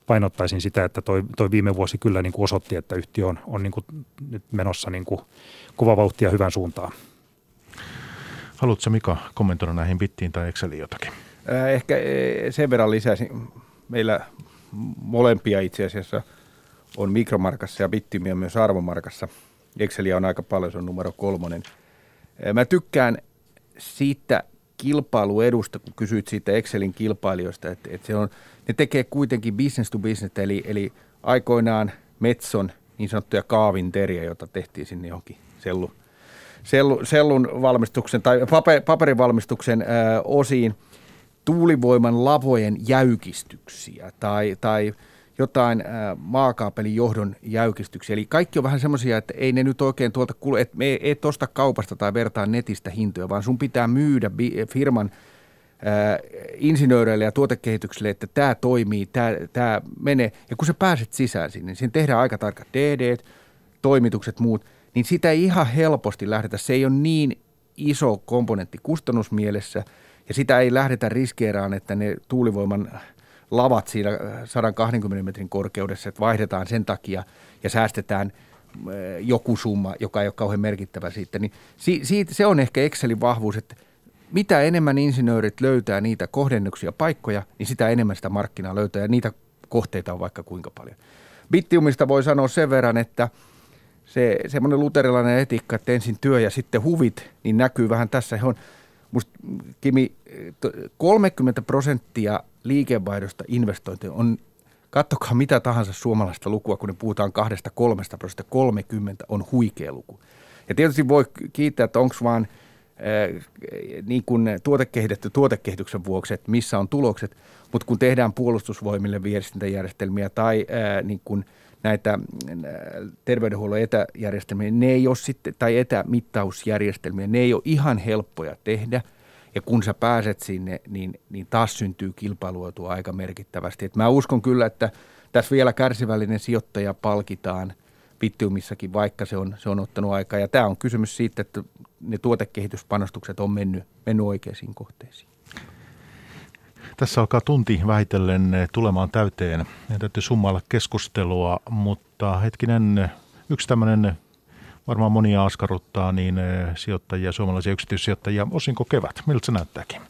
painottaisin sitä, että toi, toi viime vuosi kyllä niin kuin osoitti, että yhtiö on, on niin kuin nyt menossa niin kuin kova vauhtia hyvän suuntaan. Haluatko Mika kommentoida näihin bittiin tai Exceliin jotakin? Äh, ehkä sen verran lisäisin. Meillä molempia itse asiassa on mikromarkassa ja bittiimiä myös arvomarkassa. Exceliä on aika paljon, se on numero kolmonen. Mä tykkään siitä kilpailuedusta, kun kysyit siitä Excelin kilpailijoista, että, että se on, ne tekee kuitenkin business to business, eli, eli aikoinaan Metson niin sanottuja kaavinteriä, jota tehtiin sinne johonkin sellu, sellu, sellun valmistuksen tai paper, paperivalmistuksen ää, osiin tuulivoiman lavojen jäykistyksiä tai, tai jotain ää, maakaapelin johdon jäykistyksiä. Eli kaikki on vähän semmoisia, että ei ne nyt oikein tuolta kuulu, että me ei osta kaupasta tai vertaa netistä hintoja, vaan sun pitää myydä firman ää, insinööreille ja tuotekehitykselle, että tämä toimii, tämä menee. Ja kun sä pääset sisään sinne, niin siinä tehdään aika tarkat DD, toimitukset, muut – niin sitä ei ihan helposti lähdetä. Se ei ole niin iso komponentti kustannusmielessä ja sitä ei lähdetä riskeeraan, että ne tuulivoiman lavat siinä 120 metrin korkeudessa, että vaihdetaan sen takia ja säästetään joku summa, joka ei ole kauhean merkittävä siitä. Niin siitä, se on ehkä Excelin vahvuus, että mitä enemmän insinöörit löytää niitä kohdennuksia paikkoja, niin sitä enemmän sitä markkinaa löytää ja niitä kohteita on vaikka kuinka paljon. Bittiumista voi sanoa sen verran, että – se semmoinen luterilainen etiikka, että ensin työ ja sitten huvit, niin näkyy vähän tässä. He on, musta, Kimi, 30 prosenttia liikevaihdosta investointeja on, kattokaa mitä tahansa suomalaista lukua, kun ne puhutaan kahdesta kolmesta prosenttia, 30 on huikea luku. Ja tietysti voi kiittää, että onko vaan äh, niin kuin tuotekehitetty tuotekehityksen vuoksi, että missä on tulokset, mutta kun tehdään puolustusvoimille viestintäjärjestelmiä tai äh, niin kuin – näitä äh, terveydenhuollon etäjärjestelmiä, ne ei ole sitten, tai etämittausjärjestelmiä, ne ei ole ihan helppoja tehdä. Ja kun sä pääset sinne, niin, niin taas syntyy kilpailuetua aika merkittävästi. Et mä uskon kyllä, että tässä vielä kärsivällinen sijoittaja palkitaan Bittiumissakin, vaikka se on, se on ottanut aikaa. Ja tämä on kysymys siitä, että ne tuotekehityspanostukset on mennyt, mennyt oikeisiin kohteisiin. Tässä alkaa tunti vähitellen tulemaan täyteen. Ja täytyy summailla keskustelua, mutta hetkinen, yksi tämmöinen varmaan monia askarruttaa niin eh, sijoittajia, suomalaisia yksityissijoittajia. Osinko kevät? Miltä se näyttääkin?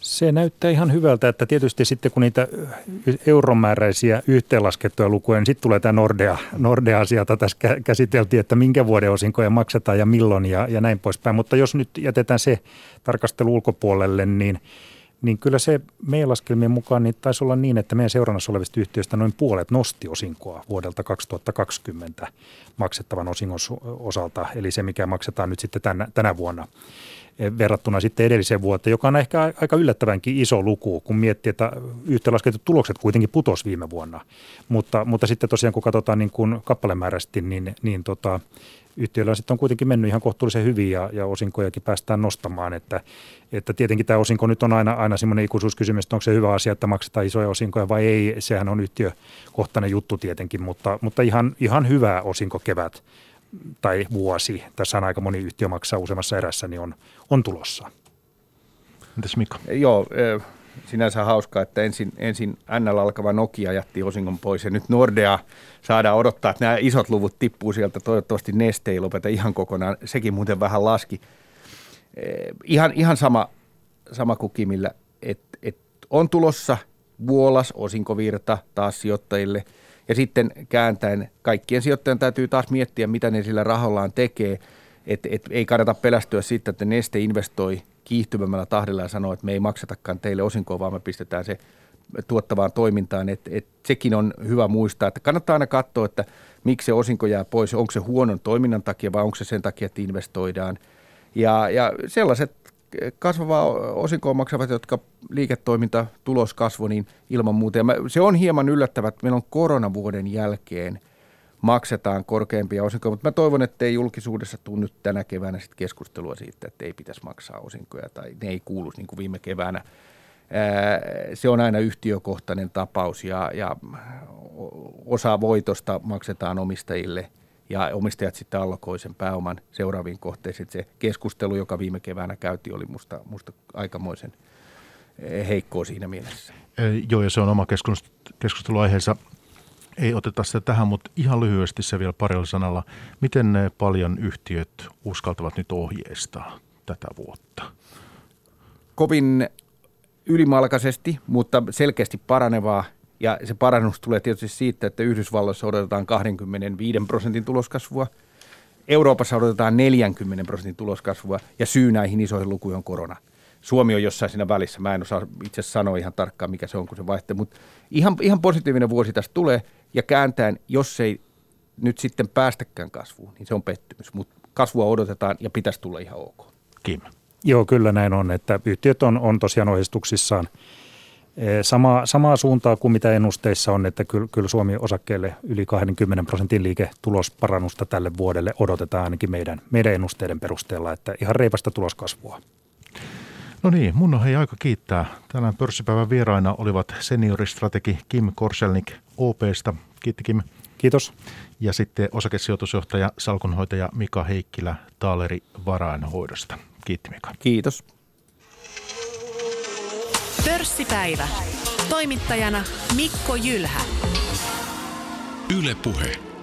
Se näyttää ihan hyvältä, että tietysti sitten kun niitä euromääräisiä yhteenlaskettuja lukuja, niin sitten tulee tämä Nordea, Nordea-asia, tässä käsiteltiin, että minkä vuoden osinkoja maksetaan ja milloin ja, ja näin poispäin. Mutta jos nyt jätetään se tarkastelu ulkopuolelle, niin – niin kyllä se meidän laskelmien mukaan niin taisi olla niin, että meidän seurannassa olevista yhtiöistä noin puolet nosti osinkoa vuodelta 2020 maksettavan osingon osalta, eli se mikä maksetaan nyt sitten tänä, tänä vuonna eh, verrattuna sitten edelliseen vuoteen, joka on ehkä aika yllättävänkin iso luku, kun miettii, että yhteenlasketut tulokset kuitenkin putos viime vuonna. Mutta, mutta sitten tosiaan kun katsotaan niin kuin kappalemääräisesti, niin, niin tota, yhtiöillä sitten on kuitenkin mennyt ihan kohtuullisen hyvin ja, ja osinkojakin päästään nostamaan. Että, että tietenkin tämä osinko nyt on aina, aina semmoinen ikuisuuskysymys, että onko se hyvä asia, että maksetaan isoja osinkoja vai ei. Sehän on yhtiökohtainen juttu tietenkin, mutta, mutta ihan, ihan hyvä osinko kevät tai vuosi. Tässä on aika moni yhtiö maksaa useammassa erässä, niin on, on tulossa. Entäs Mikko? Joo, sinänsä hauskaa, että ensin, ensin NL alkava Nokia jätti osingon pois ja nyt Nordea saadaan odottaa, että nämä isot luvut tippuu sieltä. Toivottavasti Neste ei lopeta ihan kokonaan. Sekin muuten vähän laski. Ihan, ihan sama, sama kuin Kimillä, että et on tulossa vuolas osinkovirta taas sijoittajille ja sitten kääntäen kaikkien sijoittajien täytyy taas miettiä, mitä ne sillä rahollaan tekee. Et, et ei kannata pelästyä siitä, että Neste investoi kiihtyvämmällä tahdilla ja sanoo, että me ei maksetakaan teille osinkoa, vaan me pistetään se tuottavaan toimintaan. Et, et sekin on hyvä muistaa, että kannattaa aina katsoa, että miksi se osinko jää pois. Onko se huonon toiminnan takia vai onko se sen takia, että investoidaan. Ja, ja sellaiset kasvavaa osinkoa maksavat, jotka liiketoiminta, tulos kasvo, niin ilman muuta. Ja mä, se on hieman yllättävää, että meillä on koronavuoden jälkeen – maksetaan korkeampia osinkoja, mutta mä toivon, että ei julkisuudessa tule nyt tänä keväänä sit keskustelua siitä, että ei pitäisi maksaa osinkoja tai ne ei kuulu niin kuin viime keväänä. Se on aina yhtiökohtainen tapaus ja, ja osa voitosta maksetaan omistajille ja omistajat sitten allokoi sen pääoman seuraaviin kohteisiin. Se keskustelu, joka viime keväänä käytiin, oli musta, musta aikamoisen heikkoa siinä mielessä. Joo, ja se on oma keskusteluaiheensa ei oteta sitä tähän, mutta ihan lyhyesti se vielä parilla sanalla. Miten paljon yhtiöt uskaltavat nyt ohjeistaa tätä vuotta? Kovin ylimalkaisesti, mutta selkeästi paranevaa. Ja se parannus tulee tietysti siitä, että Yhdysvalloissa odotetaan 25 prosentin tuloskasvua. Euroopassa odotetaan 40 prosentin tuloskasvua ja syy näihin isoihin lukuihin on korona. Suomi on jossain siinä välissä. Mä en osaa itse sanoa ihan tarkkaan, mikä se on, kun se vaihtelee. Mutta ihan, ihan positiivinen vuosi tästä tulee ja kääntäen, jos ei nyt sitten päästäkään kasvuun, niin se on pettymys. Mutta kasvua odotetaan ja pitäisi tulla ihan ok. Kim. Joo, kyllä näin on, että yhtiöt on, on tosiaan ohjeistuksissaan sama, samaa suuntaa kuin mitä ennusteissa on, että kyllä, kyllä Suomi-osakkeelle yli 20 prosentin liiketulosparannusta tälle vuodelle odotetaan ainakin meidän, meidän ennusteiden perusteella, että ihan reipasta tuloskasvua. No niin, mun on hei aika kiittää. Tänään pörssipäivän vieraina olivat senioristrategi Kim Korselnik OPsta. Kiitti Kim. Kiitos. Ja sitten osakesijoitusjohtaja, salkunhoitaja Mika Heikkilä Taaleri varainhoidosta. Kiitti Mika. Kiitos. Pörssipäivä. Toimittajana Mikko Jylhä. Yle Puhe.